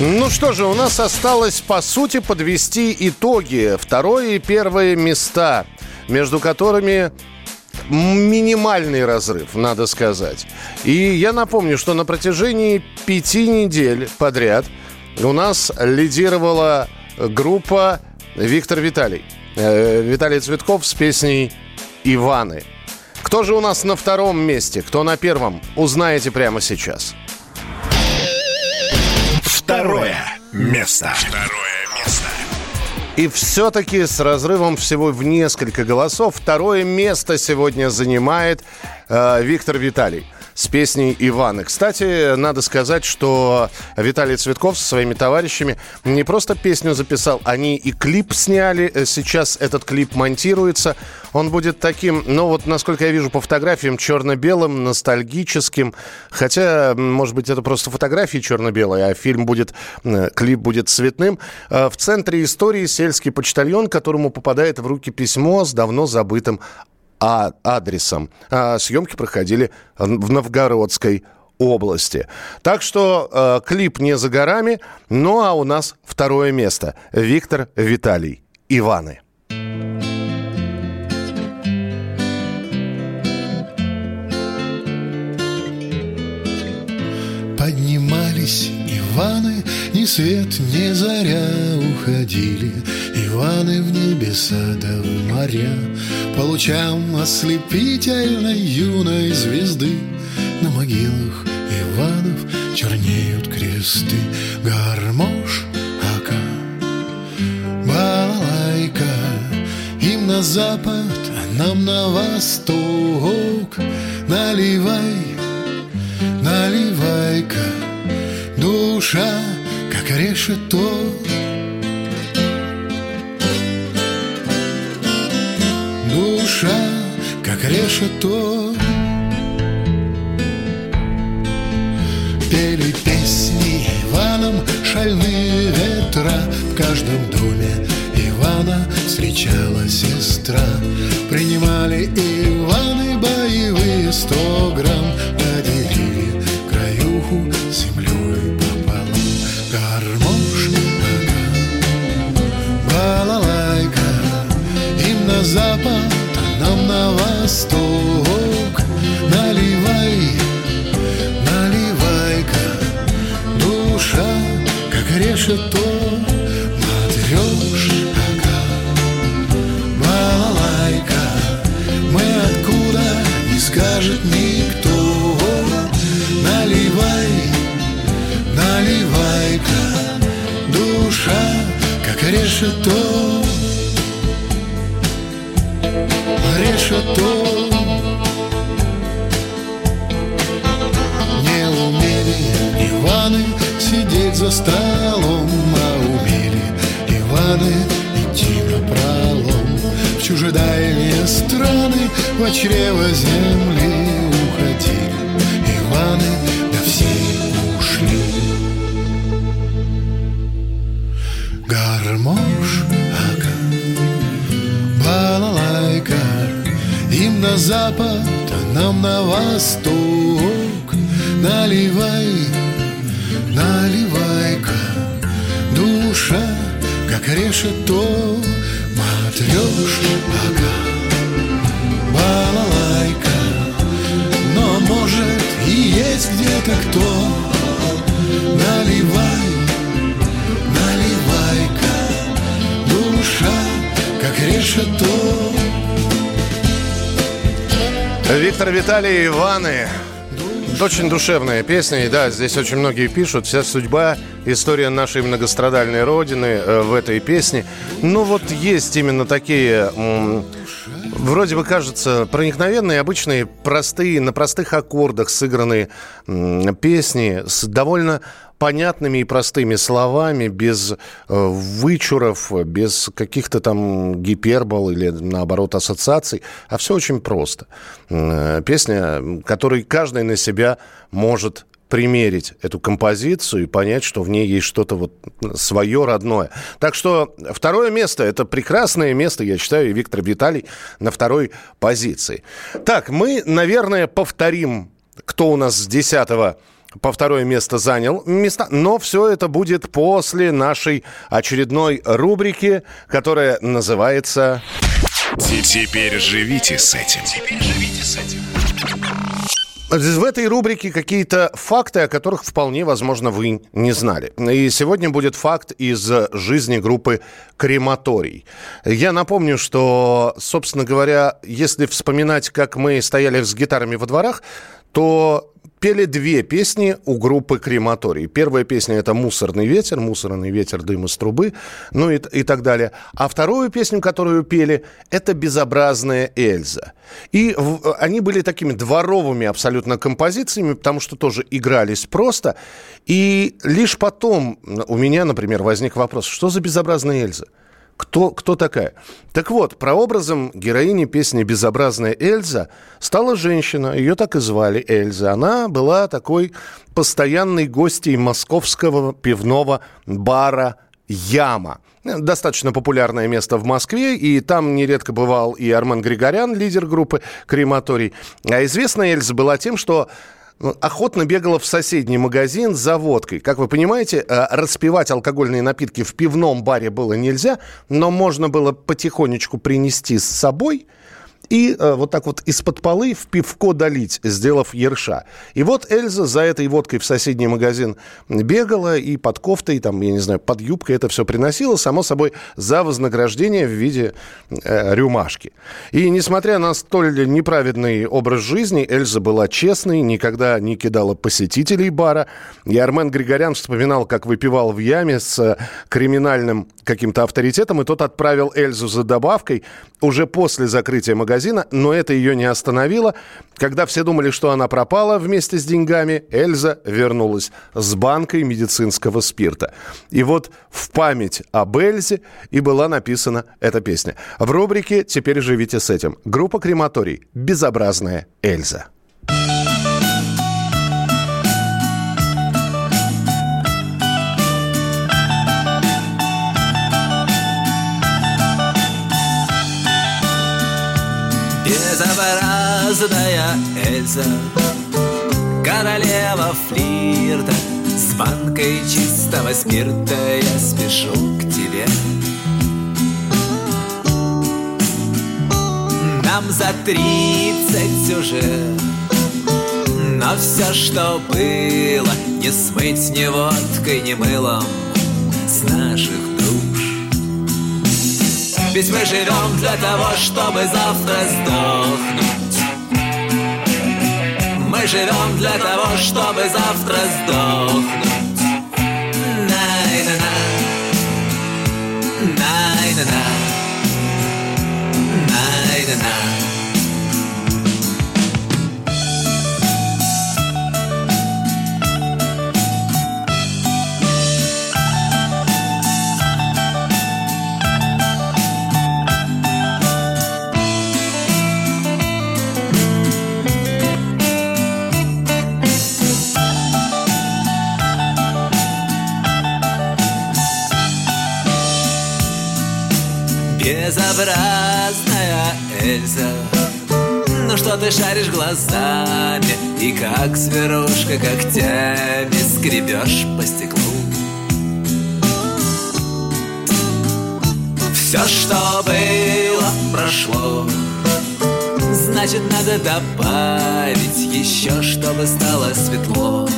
Ну что же, у нас осталось, по сути, подвести итоги. Второе и первое места. между которыми минимальный разрыв, надо сказать. И я напомню, что на протяжении пяти недель подряд у нас лидировала группа Виктор Виталий. Э, Виталий Цветков с песней «Иваны». Кто же у нас на втором месте, кто на первом, узнаете прямо сейчас. Второе место. Второе место. И все-таки с разрывом всего в несколько голосов второе место сегодня занимает э, Виктор Виталий с песней «Иваны». Кстати, надо сказать, что Виталий Цветков со своими товарищами не просто песню записал, они и клип сняли. Э, Сейчас этот клип монтируется. Он будет таким, ну вот, насколько я вижу по фотографиям, черно-белым, ностальгическим. Хотя, может быть, это просто фотографии черно-белые, а фильм будет, э, клип будет цветным. Э, В центре истории сельский почтальон, которому попадает в руки письмо с давно забытым а- адресом. А съемки проходили в Новгородской области. Так что э, клип не за горами, ну а у нас второе место. Виктор Виталий. Иваны. Поднимались Иваны, ни свет, ни заря уходили Иваны в небеса да в моря По лучам ослепительной юной звезды. На могилах Иванов чернеют кресты Гармош, ака, балалайка Им на запад, а нам на восток. Наливай, наливай-ка Душа, как решето Душа, как решето Пели песни Иваном шальные ветра. В каждом доме Ивана встречала сестра. Принимали Иваны боевые сто грамм восток. Наливай, наливай-ка Душа, как решето Матрешь, балалайка Мы откуда, не скажет никто. Наливай, наливай-ка Душа, как решето Решето Не умели Иваны сидеть за столом А умели Иваны идти на пролом. В чужедальние страны В чрево земли уходили запад, а нам на восток. Наливай, наливай-ка Душа, как решето Матрешь, ага, балалайка Но может и есть где-то кто Виктор Виталий Иваны. Очень душевная песня, и да, здесь очень многие пишут, вся судьба, история нашей многострадальной родины э, в этой песне. Ну вот есть именно такие, вроде бы кажется, проникновенные, обычные, простые, на простых аккордах сыгранные песни с довольно понятными и простыми словами, без э, вычуров, без каких-то там гипербол или, наоборот, ассоциаций, а все очень просто. Э, Песня, которой каждый на себя может примерить эту композицию и понять, что в ней есть что-то вот свое родное. Так что второе место, это прекрасное место, я считаю, и Виктор Виталий на второй позиции. Так, мы, наверное, повторим, кто у нас с десятого по второе место занял места, но все это будет после нашей очередной рубрики, которая называется Теперь живите с этим. Теперь живите с этим. В этой рубрике какие-то факты, о которых вполне возможно вы не знали. И сегодня будет факт из жизни группы «Крематорий». Я напомню, что, собственно говоря, если вспоминать, как мы стояли с гитарами во дворах, то пели две песни у группы «Крематорий». Первая песня – это «Мусорный ветер», «Мусорный ветер, дым из трубы», ну и, и так далее. А вторую песню, которую пели, это «Безобразная Эльза». И в, они были такими дворовыми абсолютно композициями, потому что тоже игрались просто. И лишь потом у меня, например, возник вопрос, что за «Безобразная Эльза»? Кто, кто такая? Так вот, прообразом героини песни «Безобразная Эльза» стала женщина, ее так и звали Эльза. Она была такой постоянной гостьей московского пивного бара «Яма». Достаточно популярное место в Москве, и там нередко бывал и Армен Григорян, лидер группы «Крематорий». А известная Эльза была тем, что охотно бегала в соседний магазин за водкой. Как вы понимаете, э, распивать алкогольные напитки в пивном баре было нельзя, но можно было потихонечку принести с собой – и э, вот так вот из-под полы в пивко долить, сделав ерша. И вот Эльза за этой водкой в соседний магазин бегала и под кофтой, там, я не знаю, под юбкой это все приносила, само собой, за вознаграждение в виде э, рюмашки. И несмотря на столь неправедный образ жизни, Эльза была честной, никогда не кидала посетителей бара. И Армен Григорян вспоминал, как выпивал в яме с криминальным каким-то авторитетом, и тот отправил Эльзу за добавкой уже после закрытия магазина, но это ее не остановило. Когда все думали, что она пропала вместе с деньгами, Эльза вернулась с банкой медицинского спирта. И вот в память об Эльзе и была написана эта песня. В рубрике «Теперь живите с этим». Группа «Крематорий. Безобразная Эльза». Безобразная Эльза. Королева флирта С банкой чистого спирта Я спешу к тебе. Нам за тридцать уже Но все, что было Не смыть ни водкой, ни мылом С наших ведь мы живем для того, чтобы завтра сдохнуть. Мы живем для того, чтобы завтра сдохнуть. Най-на-на. Най-на-на. Най-на-на безобразная Эльза. Ну что ты шаришь глазами И как зверушка когтями Скребешь по стеклу? Все, что было, прошло. Значит, надо добавить еще, чтобы стало светло.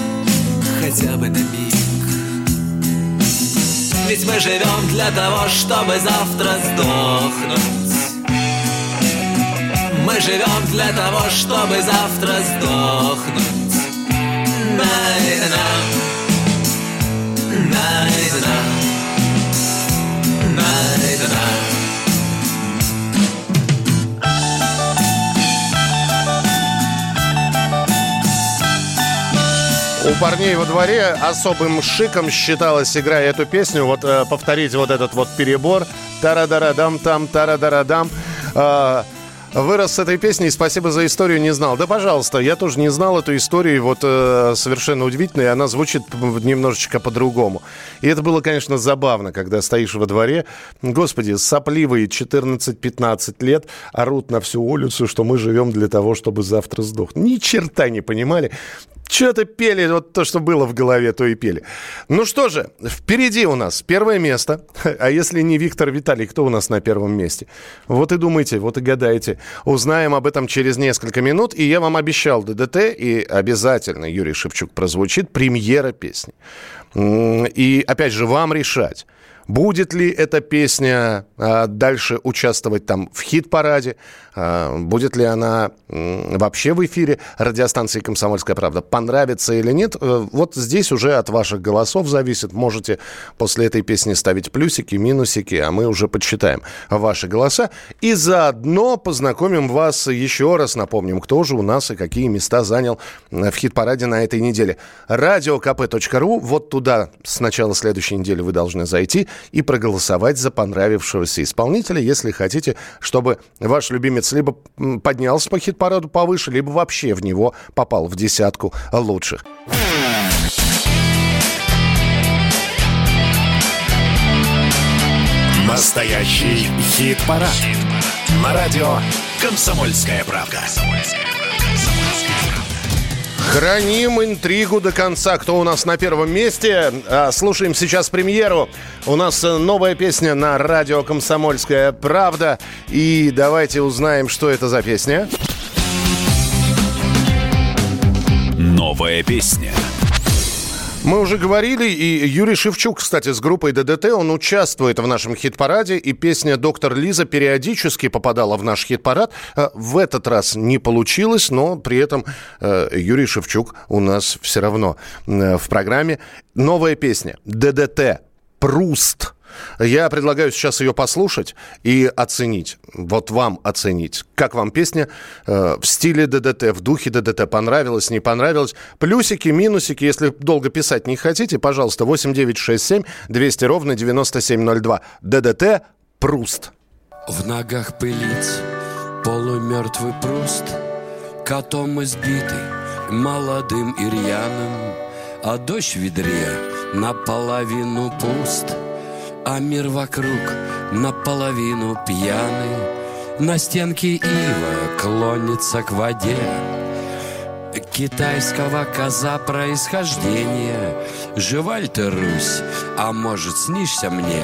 Хотя бы на миг ведь мы живем для того, чтобы завтра сдохнуть. Мы живем для того, чтобы завтра сдохнуть. Найдена парней во дворе особым шиком считалось, играя эту песню, вот э, повторить вот этот вот перебор. Тара-дара-дам, там, тара-дара-дам. Э, вырос с этой песней, спасибо за историю, не знал. Да, пожалуйста, я тоже не знал эту историю, вот э, совершенно удивительно, и она звучит немножечко по-другому. И это было, конечно, забавно, когда стоишь во дворе, господи, сопливые 14-15 лет орут на всю улицу, что мы живем для того, чтобы завтра сдохнуть. Ни черта не понимали Что-то пели, вот то, что было в голове, то и пели. Ну что же, впереди у нас первое место. А если не Виктор Виталий, кто у нас на первом месте? Вот и думайте, вот и гадайте. Узнаем об этом через несколько минут. И я вам обещал ДДТ, и обязательно Юрий Шевчук прозвучит, премьера песни. И опять же, вам решать. Будет ли эта песня а, дальше участвовать там в хит-параде? А, будет ли она вообще в эфире радиостанции «Комсомольская правда»? Понравится или нет? Э, Вот здесь уже от ваших голосов зависит. Можете после этой песни ставить плюсики, минусики, а мы уже подсчитаем ваши голоса. И заодно познакомим вас еще раз, напомним, кто же у нас и какие места занял э, в хит-параде на этой неделе. Радиокп.ру, вот туда с начала следующей недели вы должны зайти и проголосовать за понравившегося исполнителя, если хотите, чтобы ваш любимец либо поднялся по хит-параду повыше, либо вообще в него попал в десятку лучших. Настоящий хит-парад. На радио «Комсомольская правда». Храним интригу до конца. Кто у нас на первом месте? А, Слушаем сейчас премьеру. У нас э, новая песня на радио «Комсомольская правда». И давайте узнаем, что это за песня. Новая песня. Мы уже говорили, и Юрий Шевчук, кстати, с группой ДДТ, он участвует в нашем хит-параде, и песня «Доктор Лиза» периодически попадала в наш хит-парад. Э, В этот раз не получилось, но при этом э, Юрий Шевчук у нас все равно э, в программе. Новая песня «ДДТ. Пруст». Я предлагаю сейчас ее послушать и оценить. Вот вам оценить. Как вам песня э, в стиле ДДТ, в духе ДДТ? Понравилась, не понравилась? Плюсики, минусики, если долго писать не хотите, пожалуйста, 8967 200 ровно 9702. ДДТ «Пруст». В ногах пылить полумертвый пруст, Котом избитый, молодым и А дождь в ведре наполовину пуст, А мир вокруг наполовину пьяный, На стенке ива клонится к воде, Китайского коза происхождения. Жива ли ты, Русь, а может снишься мне?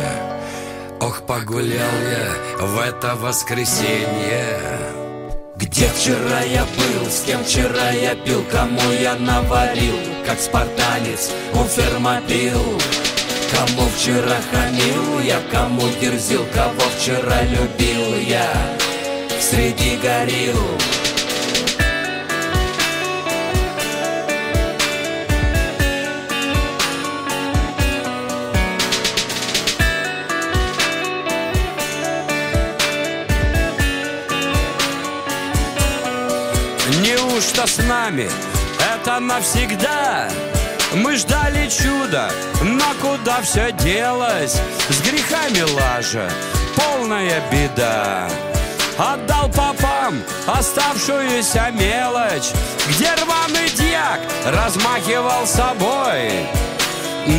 Ох, погулял я в это воскресенье. Где вчера я был, с кем вчера я пил Кому я наварил, как спартанец у фермопил Кому вчера хамил я, кому дерзил Кого вчера любил я среди горил Неужто с нами это навсегда? Мы ждали чуда, но куда все делось? С грехами лажа, полная беда. Отдал попам оставшуюся мелочь, где рваный дьяк размахивал собой.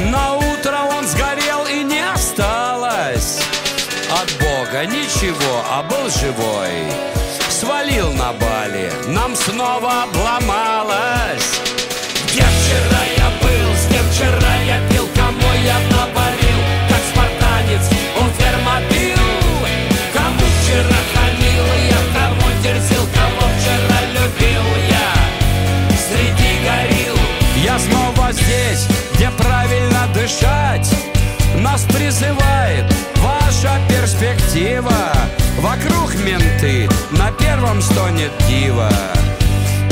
На утро он сгорел и не осталось от Бога ничего, а был живой. Свалил на Бали, нам снова обломалось. Где вчера я вчера я пил, кому я наварил, как спартанец, он фермопил. Кому вчера хамил я, кому дерзил, кого вчера любил я, среди горил. Я снова здесь, где правильно дышать, нас призывает ваша перспектива. Вокруг менты, на первом стонет дива.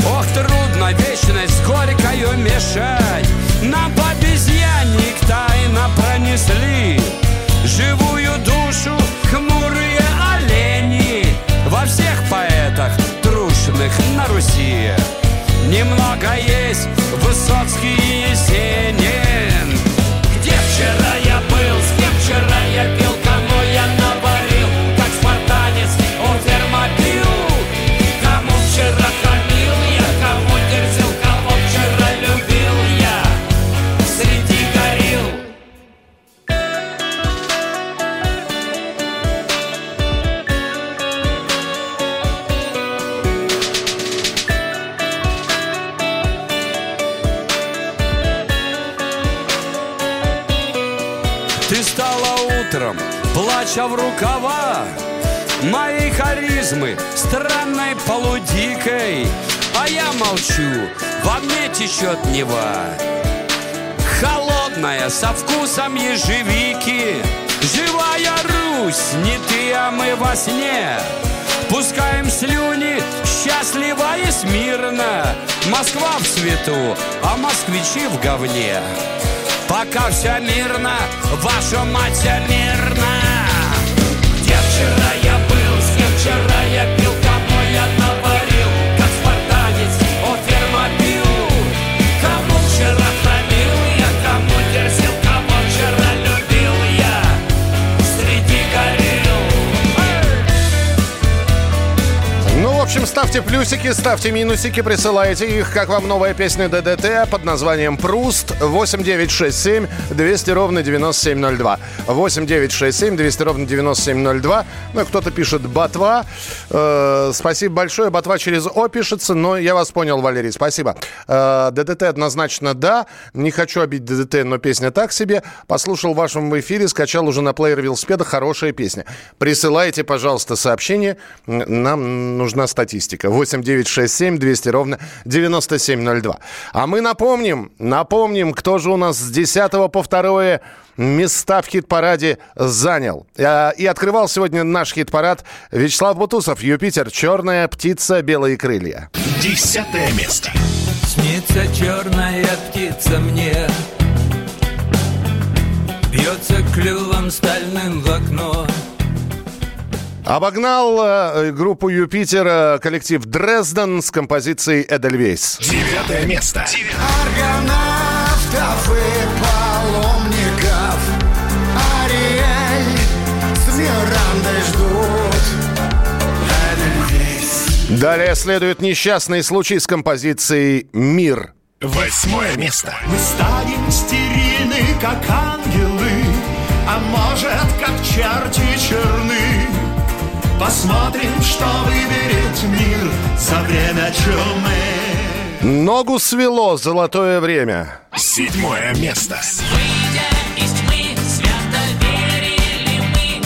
Ох, трудно вечность с горькою мешать Нам по обезьянник тайно пронесли Живую душу хмурые олени Во всех поэтах трушных на Руси. Немного есть Высоцкий и Есенин плача в рукава, Моей харизмы странной полудикой, А я молчу, во мне течет Нева. Холодная, со вкусом ежевики, Живая Русь, не ты, а мы во сне. Пускаем слюни, счастливо и смирно. Москва в цвету, а москвичи в говне. Пока все мирно, ваша мать вся мирно. Общем, ставьте плюсики, ставьте минусики, присылайте их, как вам новая песня ДДТ под названием «Пруст» 8967 200 ровно 9702. 8967 200 ровно 9702. Ну, кто-то пишет «Ботва». Э, спасибо большое. «Ботва» через «О» пишется, но я вас понял, Валерий, спасибо. Э, ДДТ однозначно да. Не хочу обидеть ДДТ, но песня так себе. Послушал в вашем эфире, скачал уже на плеер велосипеда. Хорошая песня. Присылайте, пожалуйста, сообщение. Нам нужна статистика. 8967 200 ровно 9702. А мы напомним, напомним, кто же у нас с 10 по 2 места в хит-параде занял. А, И открывал сегодня наш хит-парад Вячеслав Бутусов, «Юпитер», «Черная птица, белые крылья». Десятое место. Снится черная птица мне Бьется клювом стальным в окно Обогнал э, группу «Юпитер» э, коллектив «Дрезден» с композицией «Эдельвейс». Девятое место. Аргонавтов и паломников Ариэль с Мирандой ждут Эдельвейс. Далее следует несчастный случай с композицией «Мир». Восьмое место. Мы станем стерильны, как ангелы, а может, как черти черны. Посмотрим, что выберет мир за время чумы. Ногу свело золотое время. Седьмое место. Выйдя из тьмы, свято верили мы,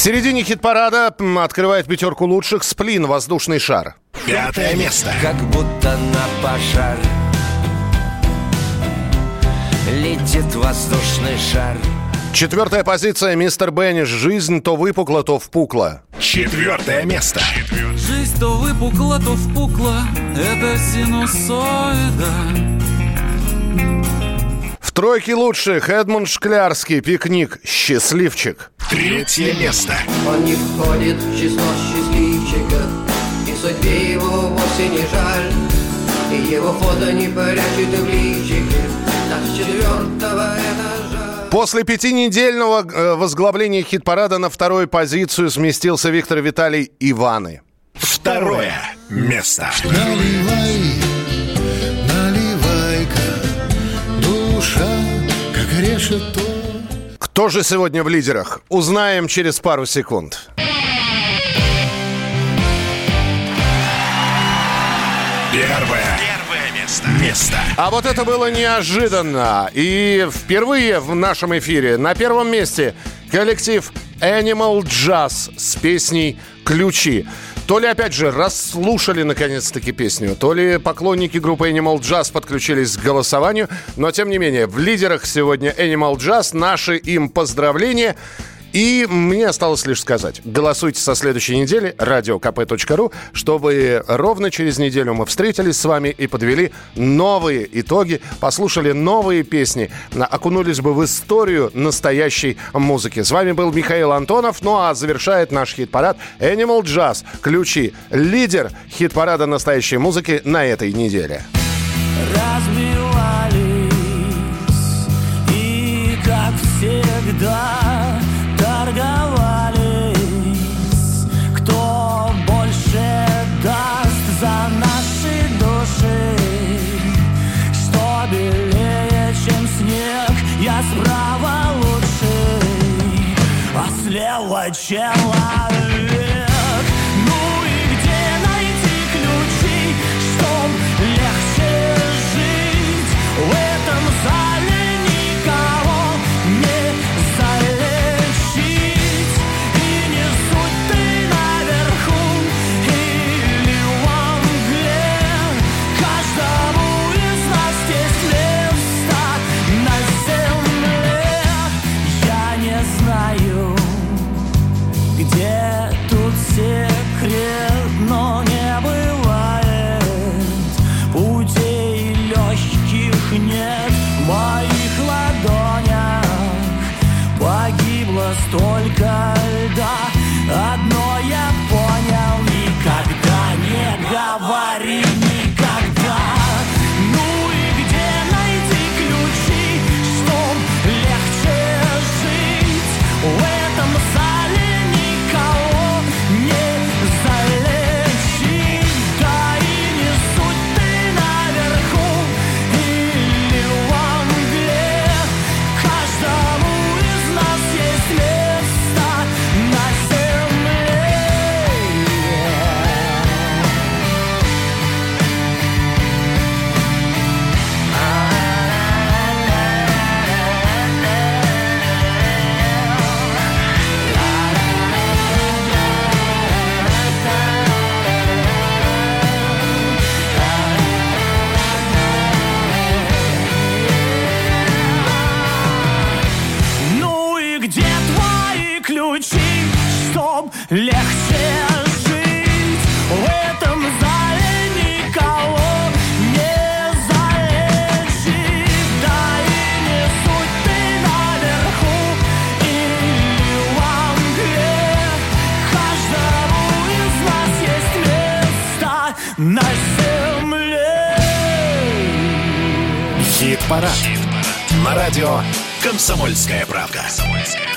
середине хит-парада открывает пятерку лучших «Сплин. Воздушный шар». Пятое место. Как будто на пожар Летит воздушный шар Четвертая позиция «Мистер Бенниш». «Жизнь то выпукла, то впукла». Четвертое место. Жизнь то выпукла, то впукла Это синусоида В тройке лучших Эдмунд Шклярский «Пикник. Счастливчик». Третье место. Он не входит в число счастливчиков И судьбе его вовсе не жаль И его фото не прячет в личике Так с четвертого этажа После пятинедельного э, возглавления хит-парада на вторую позицию сместился Виктор Виталий Иваны. Второе место. Наливай, наливай-ка, решето. Кто же сегодня в лидерах? Узнаем через пару секунд. Первое. Первое место. Место. А вот это было неожиданно. И впервые в нашем эфире на первом месте коллектив Animal Jazz с песней «Ключи». То ли, опять же, расслушали наконец-таки песню, то ли поклонники группы Animal Jazz подключились к голосованию, но, тем не менее, в лидерах сегодня Animal Jazz. Наши им поздравления. И мне осталось лишь сказать, голосуйте со следующей недели radiokp.ru, чтобы ровно через неделю мы встретились с вами и подвели новые итоги, послушали новые песни, окунулись бы в историю настоящей музыки. С вами был Михаил Антонов, ну а завершает наш хит-парад Animal Jazz. Ключи. Лидер хит-парада настоящей музыки на этой неделе. размивались What shall I? Хит-парад. На радио «Комсомольская правка». «Комсомольская правка».